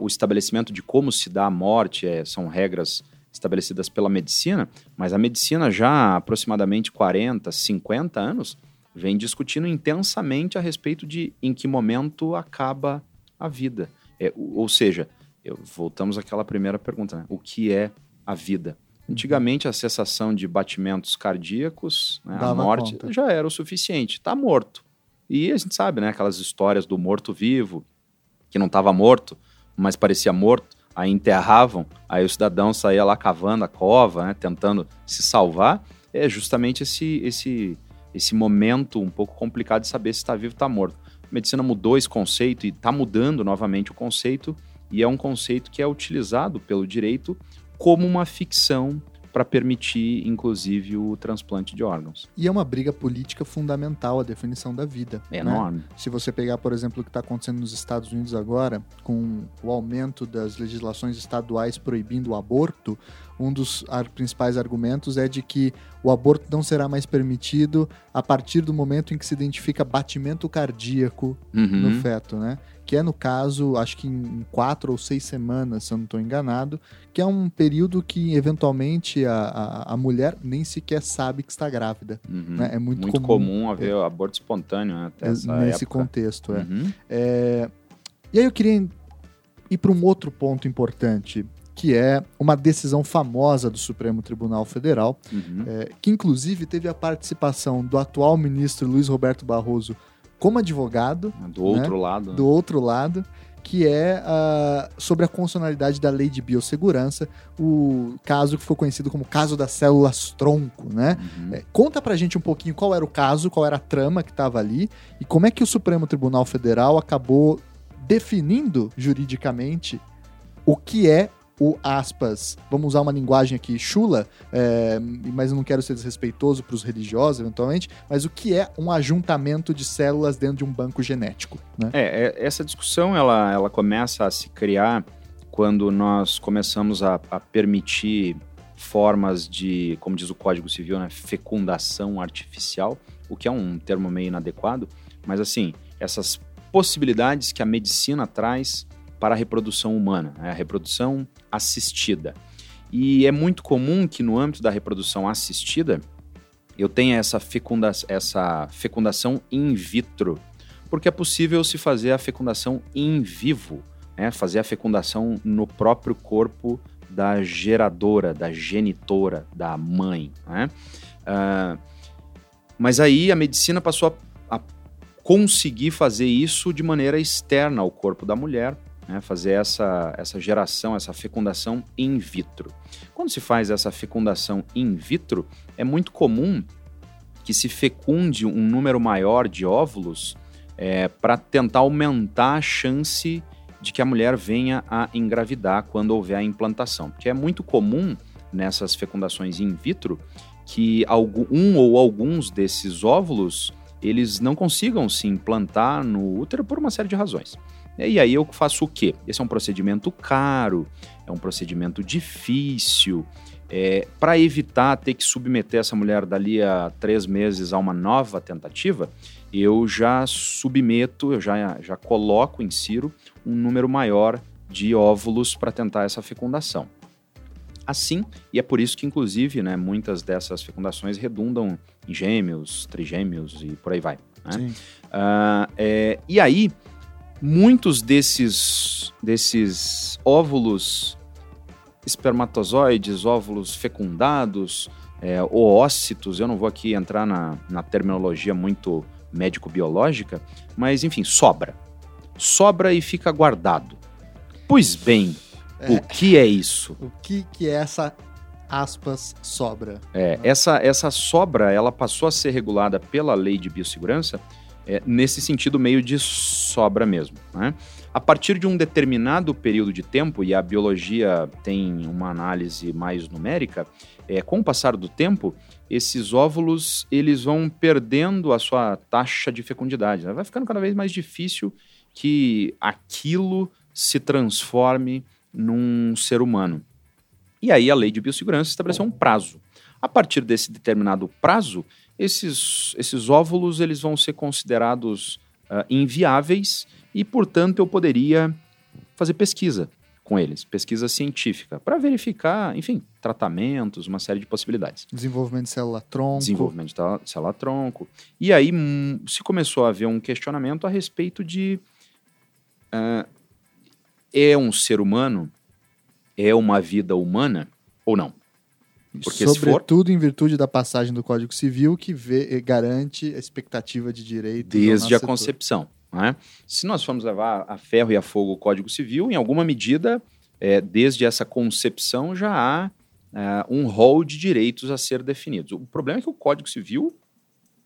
o estabelecimento de como se dá a morte é, são regras estabelecidas pela medicina, mas a medicina já há aproximadamente 40, 50 anos vem discutindo intensamente a respeito de em que momento acaba a vida. É, ou seja, eu, voltamos àquela primeira pergunta, né? o que é a vida? Antigamente a cessação de batimentos cardíacos, né, a morte, conta. já era o suficiente, está morto. E a gente sabe, né, aquelas histórias do morto-vivo, que não estava morto, mas parecia morto, aí enterravam, aí o cidadão saía lá cavando a cova, né, tentando se salvar, é justamente esse, esse, esse momento um pouco complicado de saber se está vivo ou está morto. A medicina mudou esse conceito e está mudando novamente o conceito, e é um conceito que é utilizado pelo direito como uma ficção para permitir, inclusive, o transplante de órgãos. E é uma briga política fundamental a definição da vida. É né? enorme. Se você pegar, por exemplo, o que está acontecendo nos Estados Unidos agora, com o aumento das legislações estaduais proibindo o aborto, um dos principais argumentos é de que o aborto não será mais permitido a partir do momento em que se identifica batimento cardíaco uhum. no feto, né? Que é no caso, acho que em quatro ou seis semanas, se eu não estou enganado, que é um período que eventualmente a, a, a, mulher nem sequer sabe que está grávida. Uhum. Né? É muito, muito comum, comum haver é, aborto espontâneo né, até essa nesse época. contexto. É. Uhum. é. E aí eu queria ir para um outro ponto importante, que é uma decisão famosa do Supremo Tribunal Federal, uhum. é, que inclusive teve a participação do atual ministro Luiz Roberto Barroso como advogado. Do outro né? lado. Do outro lado que é uh, sobre a constitucionalidade da lei de biossegurança, o caso que ficou conhecido como caso das células tronco, né? Uhum. É, conta pra gente um pouquinho qual era o caso, qual era a trama que estava ali e como é que o Supremo Tribunal Federal acabou definindo juridicamente o que é o aspas, vamos usar uma linguagem aqui chula, é, mas eu não quero ser desrespeitoso para os religiosos, eventualmente, mas o que é um ajuntamento de células dentro de um banco genético? Né? É, é, essa discussão ela, ela começa a se criar quando nós começamos a, a permitir formas de, como diz o Código Civil, né, fecundação artificial, o que é um termo meio inadequado, mas assim, essas possibilidades que a medicina traz para a reprodução humana, né? a reprodução assistida. E é muito comum que no âmbito da reprodução assistida eu tenha essa, fecunda essa fecundação in vitro, porque é possível se fazer a fecundação in vivo, né? fazer a fecundação no próprio corpo da geradora, da genitora, da mãe. Né? Uh, mas aí a medicina passou a, a conseguir fazer isso de maneira externa ao corpo da mulher, né, fazer essa, essa geração, essa fecundação in vitro. Quando se faz essa fecundação in vitro, é muito comum que se fecunde um número maior de óvulos é, para tentar aumentar a chance de que a mulher venha a engravidar quando houver a implantação. Porque é muito comum nessas fecundações in vitro que um ou alguns desses óvulos eles não consigam se implantar no útero por uma série de razões. E aí eu faço o quê? Esse é um procedimento caro, é um procedimento difícil. É, para evitar ter que submeter essa mulher dali a três meses a uma nova tentativa, eu já submeto, eu já, já coloco, insiro um número maior de óvulos para tentar essa fecundação. Assim, e é por isso que, inclusive, né, muitas dessas fecundações redundam em gêmeos, trigêmeos e por aí vai. Né? Uh, é, e aí, muitos desses, desses óvulos espermatozoides, óvulos fecundados, é, oócitos, eu não vou aqui entrar na, na terminologia muito médico-biológica, mas enfim, sobra. Sobra e fica guardado. Pois bem, é, o que é isso? O que, que é essa aspas sobra? É, essa, essa sobra ela passou a ser regulada pela lei de biossegurança é, nesse sentido meio de sobra mesmo. Né? A partir de um determinado período de tempo, e a biologia tem uma análise mais numérica, é, com o passar do tempo, esses óvulos eles vão perdendo a sua taxa de fecundidade. Né? Vai ficando cada vez mais difícil que aquilo se transforme num ser humano. E aí a lei de biossegurança estabeleceu um prazo. A partir desse determinado prazo, esses, esses óvulos eles vão ser considerados uh, inviáveis e, portanto, eu poderia fazer pesquisa com eles, pesquisa científica, para verificar, enfim, tratamentos, uma série de possibilidades. Desenvolvimento de célula-tronco. Desenvolvimento de célula-tronco. E aí hum, se começou a haver um questionamento a respeito de uh, é um ser humano, é uma vida humana ou não? Porque Sobretudo for, em virtude da passagem do Código Civil que vê, garante a expectativa de direito. Desde a concepção. Né? Se nós formos levar a ferro e a fogo o Código Civil, em alguma medida, é, desde essa concepção já há é, um rol de direitos a ser definidos. O problema é que o Código Civil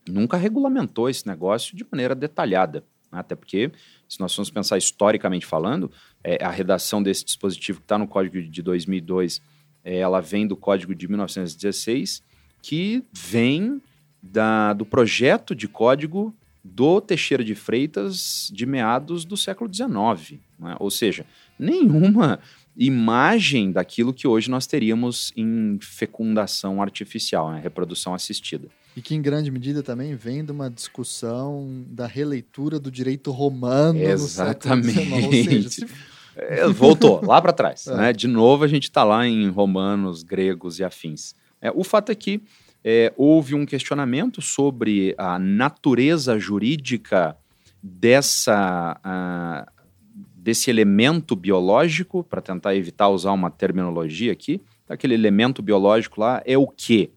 nunca regulamentou esse negócio de maneira detalhada. Né? Até porque, se nós formos pensar historicamente falando, é, a redação desse dispositivo que está no Código de 2002 é, ela vem do Código de 1916, que vem da, do projeto de código do Teixeira de Freitas de meados do século XIX. Né? Ou seja, nenhuma imagem daquilo que hoje nós teríamos em fecundação artificial, né? reprodução assistida. E que em grande medida também vem de uma discussão da releitura do direito romano Exatamente. no século XIX. Ou seja, se é, voltou lá para trás. É. Né? De novo, a gente está lá em romanos, gregos e afins. É, o fato é que é, houve um questionamento sobre a natureza jurídica dessa, desse elemento biológico, para tentar evitar usar uma terminologia aqui. Aquele elemento biológico lá é o quê?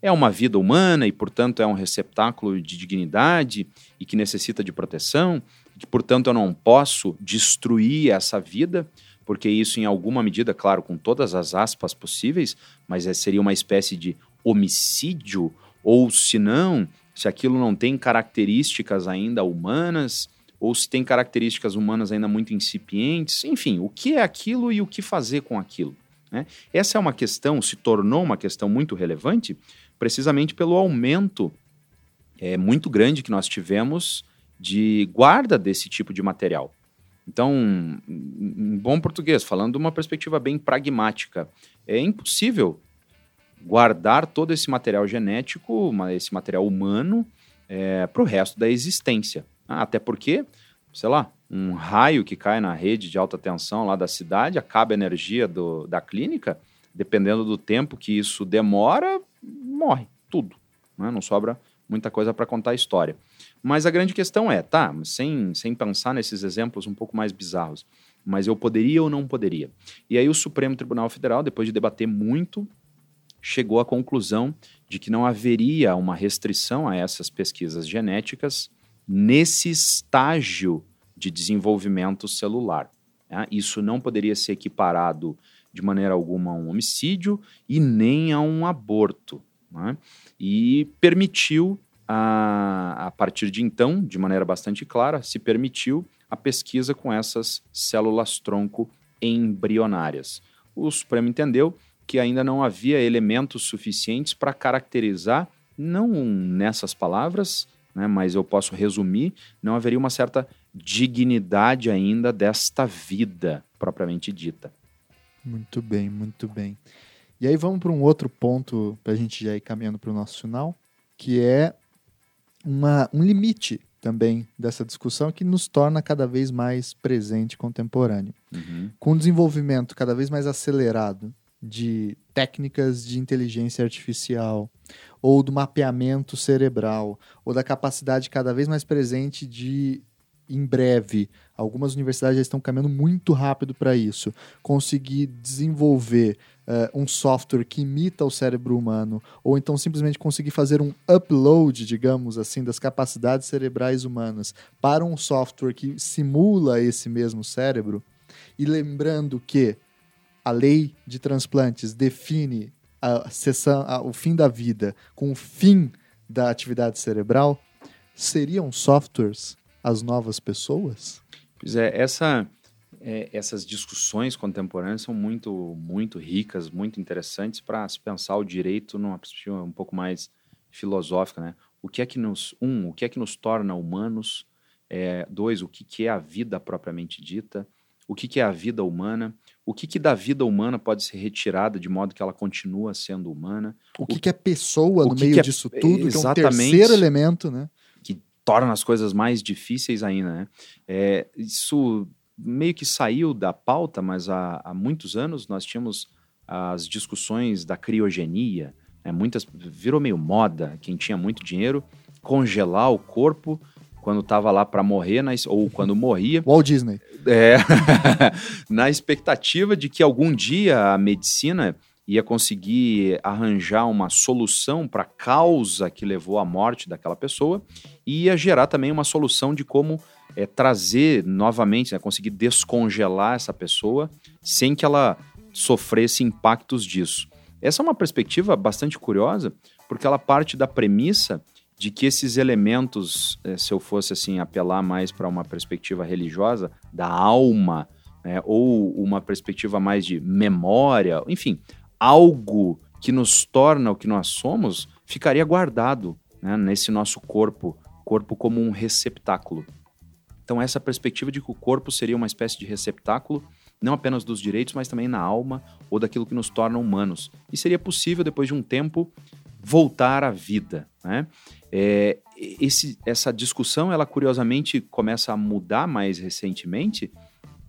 É uma vida humana e, portanto, é um receptáculo de dignidade e que necessita de proteção portanto, eu não posso destruir essa vida, porque isso, em alguma medida, claro, com todas as aspas possíveis, mas é, seria uma espécie de homicídio, ou se não, se aquilo não tem características ainda humanas, ou se tem características humanas ainda muito incipientes, enfim, o que é aquilo e o que fazer com aquilo. Né? Essa é uma questão, se tornou uma questão muito relevante, precisamente pelo aumento é, muito grande que nós tivemos de guarda desse tipo de material. Então, em bom português, falando de uma perspectiva bem pragmática, é impossível guardar todo esse material genético, esse material humano, é, para o resto da existência. Ah, até porque, sei lá, um raio que cai na rede de alta tensão lá da cidade, acaba a energia do, da clínica, dependendo do tempo que isso demora, morre tudo. Né? Não sobra muita coisa para contar a história. Mas a grande questão é, tá, sem, sem pensar nesses exemplos um pouco mais bizarros, mas eu poderia ou não poderia? E aí o Supremo Tribunal Federal, depois de debater muito, chegou à conclusão de que não haveria uma restrição a essas pesquisas genéticas nesse estágio de desenvolvimento celular. Né? Isso não poderia ser equiparado de maneira alguma a um homicídio e nem a um aborto. Né? E permitiu, a, a partir de então, de maneira bastante clara, se permitiu a pesquisa com essas células-tronco embrionárias. O Supremo entendeu que ainda não havia elementos suficientes para caracterizar, não nessas palavras, né, mas eu posso resumir, não haveria uma certa dignidade ainda desta vida propriamente dita. Muito bem, muito bem. E aí vamos para um outro ponto para a gente já ir caminhando para o nosso final, que é uma, um limite também dessa discussão que nos torna cada vez mais presente e contemporâneo. Uhum. Com o desenvolvimento cada vez mais acelerado de técnicas de inteligência artificial, ou do mapeamento cerebral, ou da capacidade cada vez mais presente de, em breve, algumas universidades já estão caminhando muito rápido para isso, conseguir desenvolver uh, um software que imita o cérebro humano, ou então simplesmente conseguir fazer um upload, digamos assim, das capacidades cerebrais humanas para um software que simula esse mesmo cérebro. E lembrando que a lei de transplantes define a sessão, a, o fim da vida com o fim da atividade cerebral, seriam softwares as novas pessoas? Pois é, essa, é, essas discussões contemporâneas são muito, muito ricas, muito interessantes para se pensar o direito numa perspectiva um pouco mais filosófica, né? O que é que nos um, o que é que nos torna humanos? É, dois, o que, que é a vida propriamente dita? O que, que é a vida humana? o que, que da vida humana pode ser retirada de modo que ela continua sendo humana. O que, o, que é pessoa no meio é, disso tudo, exatamente, que é um terceiro elemento, né? Que torna as coisas mais difíceis ainda, né? É, isso meio que saiu da pauta, mas há, há muitos anos nós tínhamos as discussões da criogenia, né? muitas virou meio moda, quem tinha muito dinheiro, congelar o corpo quando estava lá para morrer, na, ou quando morria. Walt Disney. É, na expectativa de que algum dia a medicina ia conseguir arranjar uma solução para a causa que levou à morte daquela pessoa e ia gerar também uma solução de como é, trazer novamente, né, conseguir descongelar essa pessoa sem que ela sofresse impactos disso. Essa é uma perspectiva bastante curiosa, porque ela parte da premissa de que esses elementos, eh, se eu fosse assim apelar mais para uma perspectiva religiosa da alma, né, ou uma perspectiva mais de memória, enfim, algo que nos torna o que nós somos, ficaria guardado né, nesse nosso corpo, corpo como um receptáculo. Então essa perspectiva de que o corpo seria uma espécie de receptáculo, não apenas dos direitos, mas também na alma ou daquilo que nos torna humanos. E seria possível depois de um tempo voltar à vida, né? É, esse, essa discussão, ela curiosamente começa a mudar mais recentemente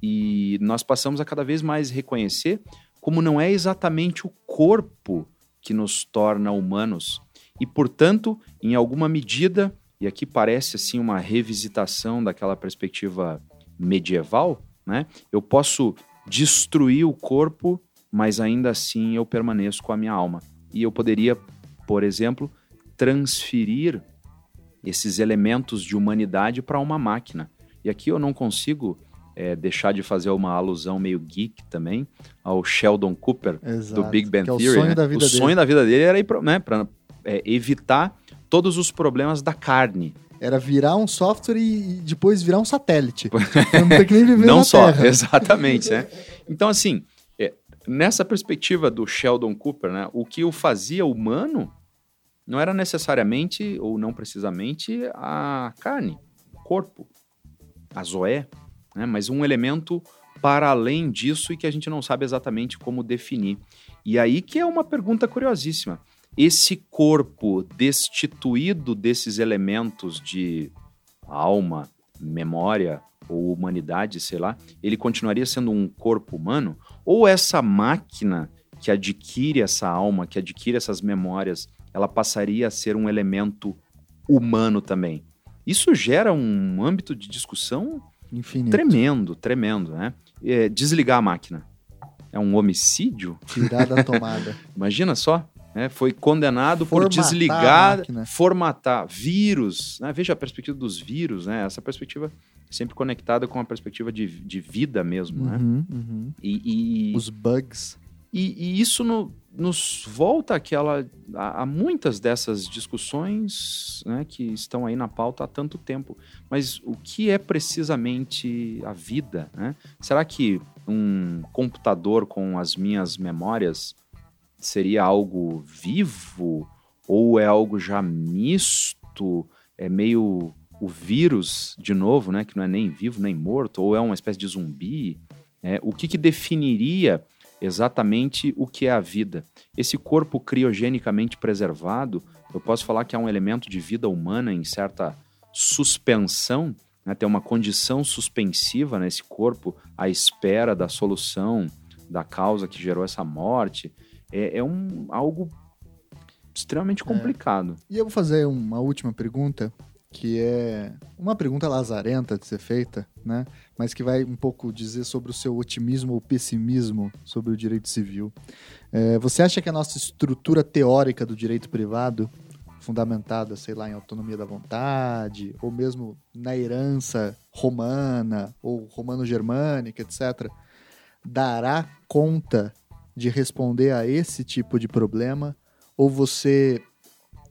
e nós passamos a cada vez mais reconhecer como não é exatamente o corpo que nos torna humanos e, portanto, em alguma medida, e aqui parece assim uma revisitação daquela perspectiva medieval, né? Eu posso destruir o corpo, mas ainda assim eu permaneço com a minha alma. E eu poderia, por exemplo, transferir esses elementos de humanidade para uma máquina. E aqui eu não consigo é, deixar de fazer uma alusão meio geek também ao Sheldon Cooper Exato, do Big Bang é Theory. O sonho, né? da, vida o sonho dele. da vida dele era para né, é, evitar todos os problemas da carne. Era virar um software e depois virar um satélite. não ter que nem viver não só, Terra. exatamente. Né? Então, assim, é, nessa perspectiva do Sheldon Cooper, né, o que o fazia humano não era necessariamente, ou não precisamente, a carne, o corpo, a zoé, né? mas um elemento para além disso e que a gente não sabe exatamente como definir. E aí que é uma pergunta curiosíssima. Esse corpo destituído desses elementos de alma, memória ou humanidade, sei lá, ele continuaria sendo um corpo humano? Ou essa máquina que adquire essa alma, que adquire essas memórias, ela passaria a ser um elemento humano também. Isso gera um âmbito de discussão Infinito. tremendo, tremendo, né? É, desligar a máquina é um homicídio? Tirar da tomada. Imagina só. Né? Foi condenado Formatar por desligar, formatar vírus. Né? Veja a perspectiva dos vírus, né? Essa perspectiva sempre conectada com a perspectiva de, de vida mesmo, né? Uhum, uhum. E, e, Os bugs. e, e isso no- nos volta àquela, a, a muitas dessas discussões né, que estão aí na pauta há tanto tempo. Mas o que é precisamente a vida? né? Será que um computador com as minhas memórias seria algo vivo? Ou é algo já misto? É meio o vírus, de novo, né, que não é nem vivo nem morto? Ou é uma espécie de zumbi? É, o que, que definiria exatamente o que é a vida. Esse corpo criogenicamente preservado, eu posso falar que é um elemento de vida humana em certa suspensão, né? tem uma condição suspensiva nesse corpo à espera da solução da causa que gerou essa morte. É, é um, algo extremamente complicado. E eu vou fazer uma última pergunta, que é uma pergunta lazarenta de ser feita, né? Mas que vai um pouco dizer sobre o seu otimismo ou pessimismo sobre o direito civil. É, você acha que a nossa estrutura teórica do direito privado, fundamentada, sei lá, em autonomia da vontade, ou mesmo na herança romana ou romano-germânica, etc., dará conta de responder a esse tipo de problema? Ou você,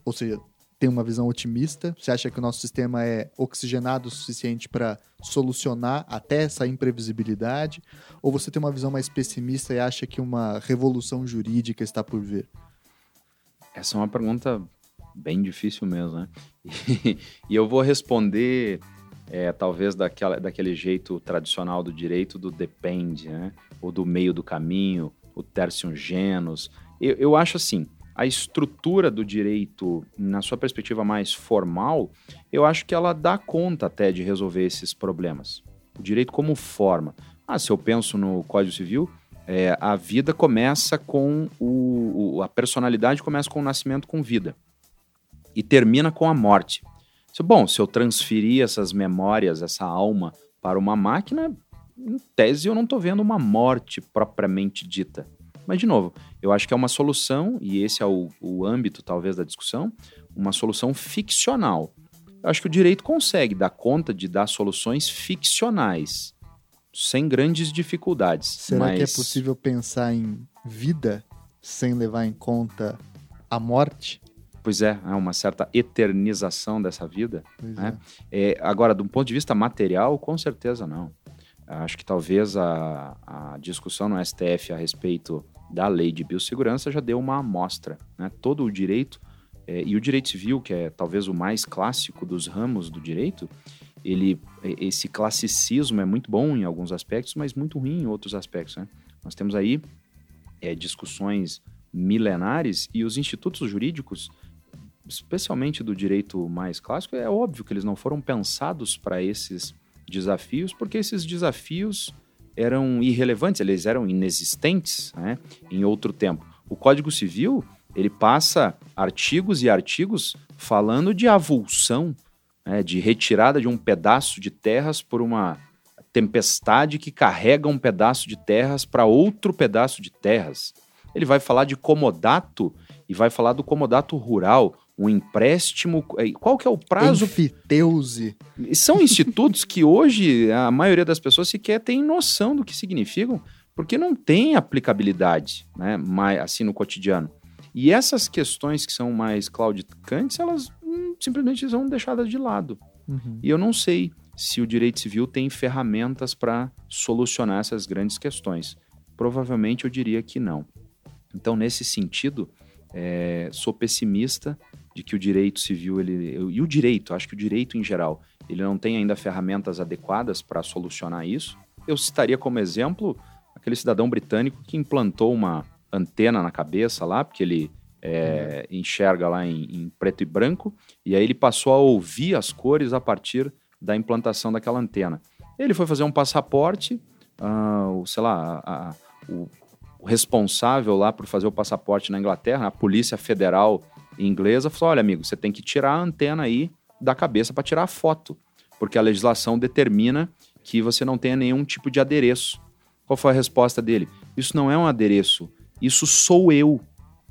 ou seja, tem uma visão otimista? Você acha que o nosso sistema é oxigenado o suficiente para solucionar até essa imprevisibilidade? Ou você tem uma visão mais pessimista e acha que uma revolução jurídica está por vir? Essa é uma pergunta bem difícil mesmo, né? E, eu vou responder, é, talvez, daquela, daquele jeito tradicional do direito, do depende, né? Ou do meio do caminho, o tertium genus. Eu, eu acho assim, a estrutura do direito, na sua perspectiva mais formal, eu acho que ela dá conta até de resolver esses problemas. O direito como forma. Ah, se eu penso no Código Civil, é, a vida começa com o, o- a personalidade começa com o nascimento com vida e termina com a morte. Bom, se eu transferir essas memórias, essa alma para uma máquina, em tese eu não estou vendo uma morte propriamente dita. Mas, de novo, eu acho que é uma solução, e esse é o, o âmbito talvez da discussão, uma solução ficcional. Eu acho que o direito consegue dar conta de dar soluções ficcionais, sem grandes dificuldades. Será que é mas- possível pensar em vida sem levar em conta a morte? Pois é, é uma certa eternização dessa vida. Pois É. é. É, agora, do ponto de vista material, com certeza não. Acho que talvez a, a discussão no STF a respeito da lei de biossegurança já deu uma amostra. Né? Todo o direito, é, e o direito civil, que é talvez o mais clássico dos ramos do direito, ele, esse classicismo é muito bom em alguns aspectos, mas muito ruim em outros aspectos. né? Nós temos aí é, discussões milenares e os institutos jurídicos especialmente do direito mais clássico, é óbvio que eles não foram pensados para esses desafios, porque esses desafios eram irrelevantes, eles eram inexistentes né, em outro tempo. O Código Civil, ele passa artigos e artigos falando de avulsão, né, de retirada de um pedaço de terras por uma tempestade que carrega um pedaço de terras para outro pedaço de terras. Ele vai falar de comodato e vai falar do comodato rural, um empréstimo. eh, Qual que é o prazo Enfiteuse. são institutos que hoje a maioria das pessoas sequer tem noção do que significam, porque não tem aplicabilidade, né, mais, assim no cotidiano. E essas questões que são mais claudicantes, elas hum, simplesmente são deixadas de lado. Uhum. E eu não sei se o direito civil tem ferramentas para solucionar essas grandes questões. Provavelmente eu diria que não. Então, nesse sentido, é, sou pessimista de que o direito civil ele, e o direito, acho que o direito em geral, ele não tem ainda ferramentas adequadas para solucionar isso. Eu citaria como exemplo aquele cidadão britânico que implantou uma antena na cabeça lá, porque ele é, enxerga lá em, em preto e branco, e aí ele passou a ouvir as cores a partir da implantação daquela antena. Ele foi fazer um passaporte, ah, o, sei lá, a- a- o, o responsável lá por fazer o passaporte na Inglaterra, a Polícia Federal inglesa, falou: olha, amigo, você tem que tirar a antena aí da cabeça para tirar a foto, porque a legislação determina que você não tenha nenhum tipo de adereço. Qual foi a resposta dele? Isso não é um adereço, isso sou eu.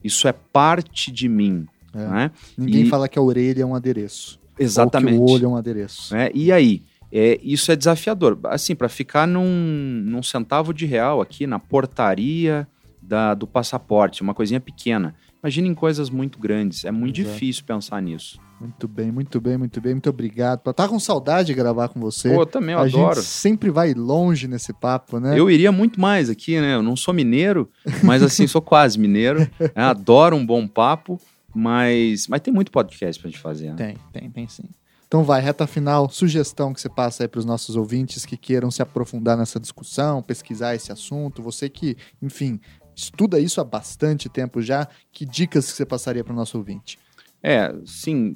Isso é parte de mim. É. Né? Ninguém E- fala que a orelha é um adereço. Exatamente. Ou que o olho é um adereço. né? E aí? É, isso é desafiador. Assim, para ficar num, num centavo de real aqui na portaria da- do passaporte, uma coisinha pequena. Imagina em coisas muito grandes. É muito Exato. difícil pensar nisso. Muito bem, muito bem, muito bem. Muito obrigado. Tá com saudade de gravar com você. Pô, eu também eu a adoro. gente sempre vai longe nesse papo, né? Eu iria muito mais aqui, né? Eu não sou mineiro, mas assim, sou quase mineiro. né? Adoro um bom papo, mas, mas tem muito podcast pra gente fazer. Né? Tem, tem, tem sim. Então vai, reta final, sugestão que você passa aí para os nossos ouvintes que queiram se aprofundar nessa discussão, pesquisar esse assunto. Você que, enfim, estuda isso há bastante tempo já, que dicas que você passaria para o nosso ouvinte? É, sim,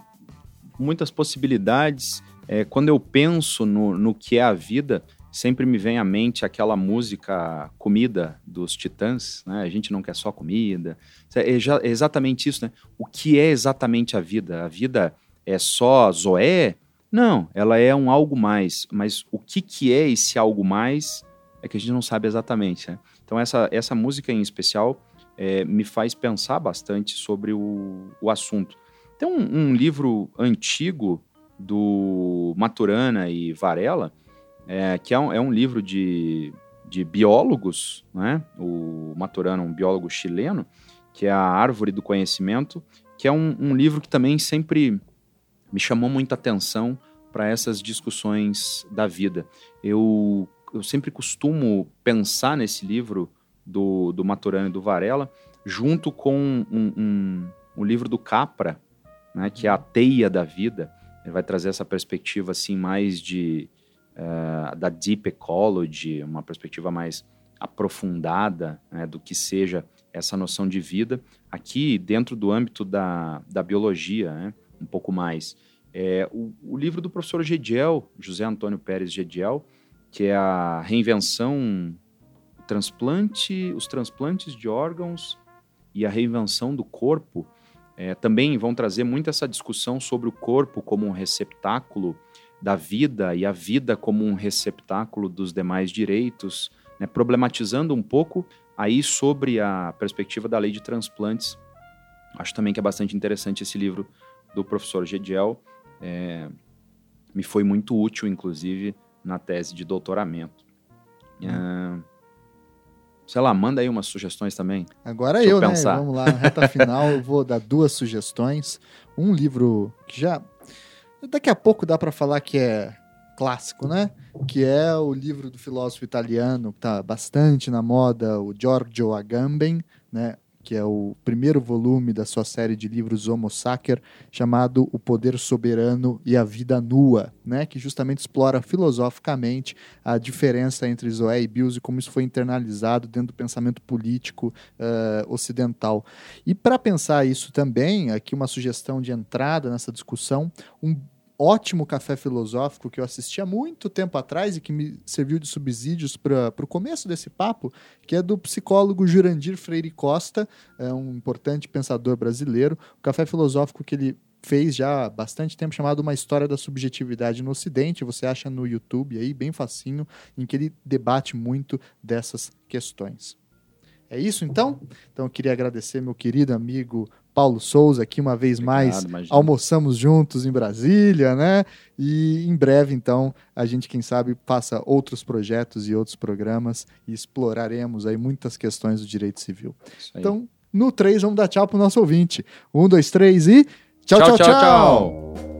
muitas possibilidades. É, quando eu penso no, no que é a vida, sempre me vem à mente aquela música Comida dos Titãs, né? A gente não quer só comida. É, é exatamente isso, né? O que é exatamente a vida? A vida é só Zoé? Não, ela é um algo mais. Mas o que, que é esse algo mais é que a gente não sabe exatamente, né? Então essa, essa música em especial é, me faz pensar bastante sobre o, o assunto. Tem um, um livro antigo do Maturana e Varela, é, que é um, é um livro de, de biólogos, né? O Maturana, um biólogo chileno, que é a Árvore do Conhecimento, que é um, um livro que também sempre me chamou muita atenção para essas discussões da vida. Eu, eu sempre costumo pensar nesse livro do, do Maturana e do Varela, junto com um, um, um livro do Capra, né, que é a teia da vida. Ele vai trazer essa perspectiva assim mais de eh, da deep ecology, uma perspectiva mais aprofundada né, do que seja essa noção de vida. Aqui dentro do âmbito da, da biologia, né, um pouco mais. É, o, o livro do professor Gediel, José Antônio Pérez Gediel, que é a reinvenção, transplante, os transplantes de órgãos e a reinvenção do corpo, é, também vão trazer muito essa discussão sobre o corpo como um receptáculo da vida e a vida como um receptáculo dos demais direitos, né, problematizando um pouco aí sobre a perspectiva da lei de transplantes. Acho também que é bastante interessante esse livro do professor Gediel. É, me foi muito útil, inclusive, na tese de doutoramento. É, sei lá, manda aí umas sugestões também. Agora Deixa eu eu, né? Vamos lá, reta final, eu vou dar duas sugestões. Um livro que já. Daqui a pouco dá para falar que é clássico, né? Que é o livro do filósofo italiano, que está bastante na moda, o Giorgio Agamben, né? Que é o primeiro volume da sua série de livros Homo Sacer, chamado O Poder Soberano e a Vida Nua, né? Que justamente explora filosoficamente a diferença entre Zoé e Bios e como isso foi internalizado dentro do pensamento político eh, ocidental. E para pensar isso também, aqui uma sugestão de entrada nessa discussão, um ótimo café filosófico que eu assisti há muito tempo atrás e que me serviu de subsídios para o começo desse papo, que é do psicólogo Jurandir Freire Costa, é um importante pensador brasileiro. O café filosófico que ele fez já há bastante tempo, chamado Uma História da Subjetividade no Ocidente. Você acha no YouTube aí, bem facinho, em que ele debate muito dessas questões. É isso então? Então eu queria agradecer meu querido amigo Paulo Souza aqui uma vez mais. Obrigado, imagina. Almoçamos juntos em Brasília, né? E em breve, então, a gente, quem sabe, faça outros projetos e outros programas e exploraremos aí muitas questões do direito civil. Então, no 3, vamos dar tchau pro nosso ouvinte. Um, dois, três e. tchau, tchau. tchau. tchau.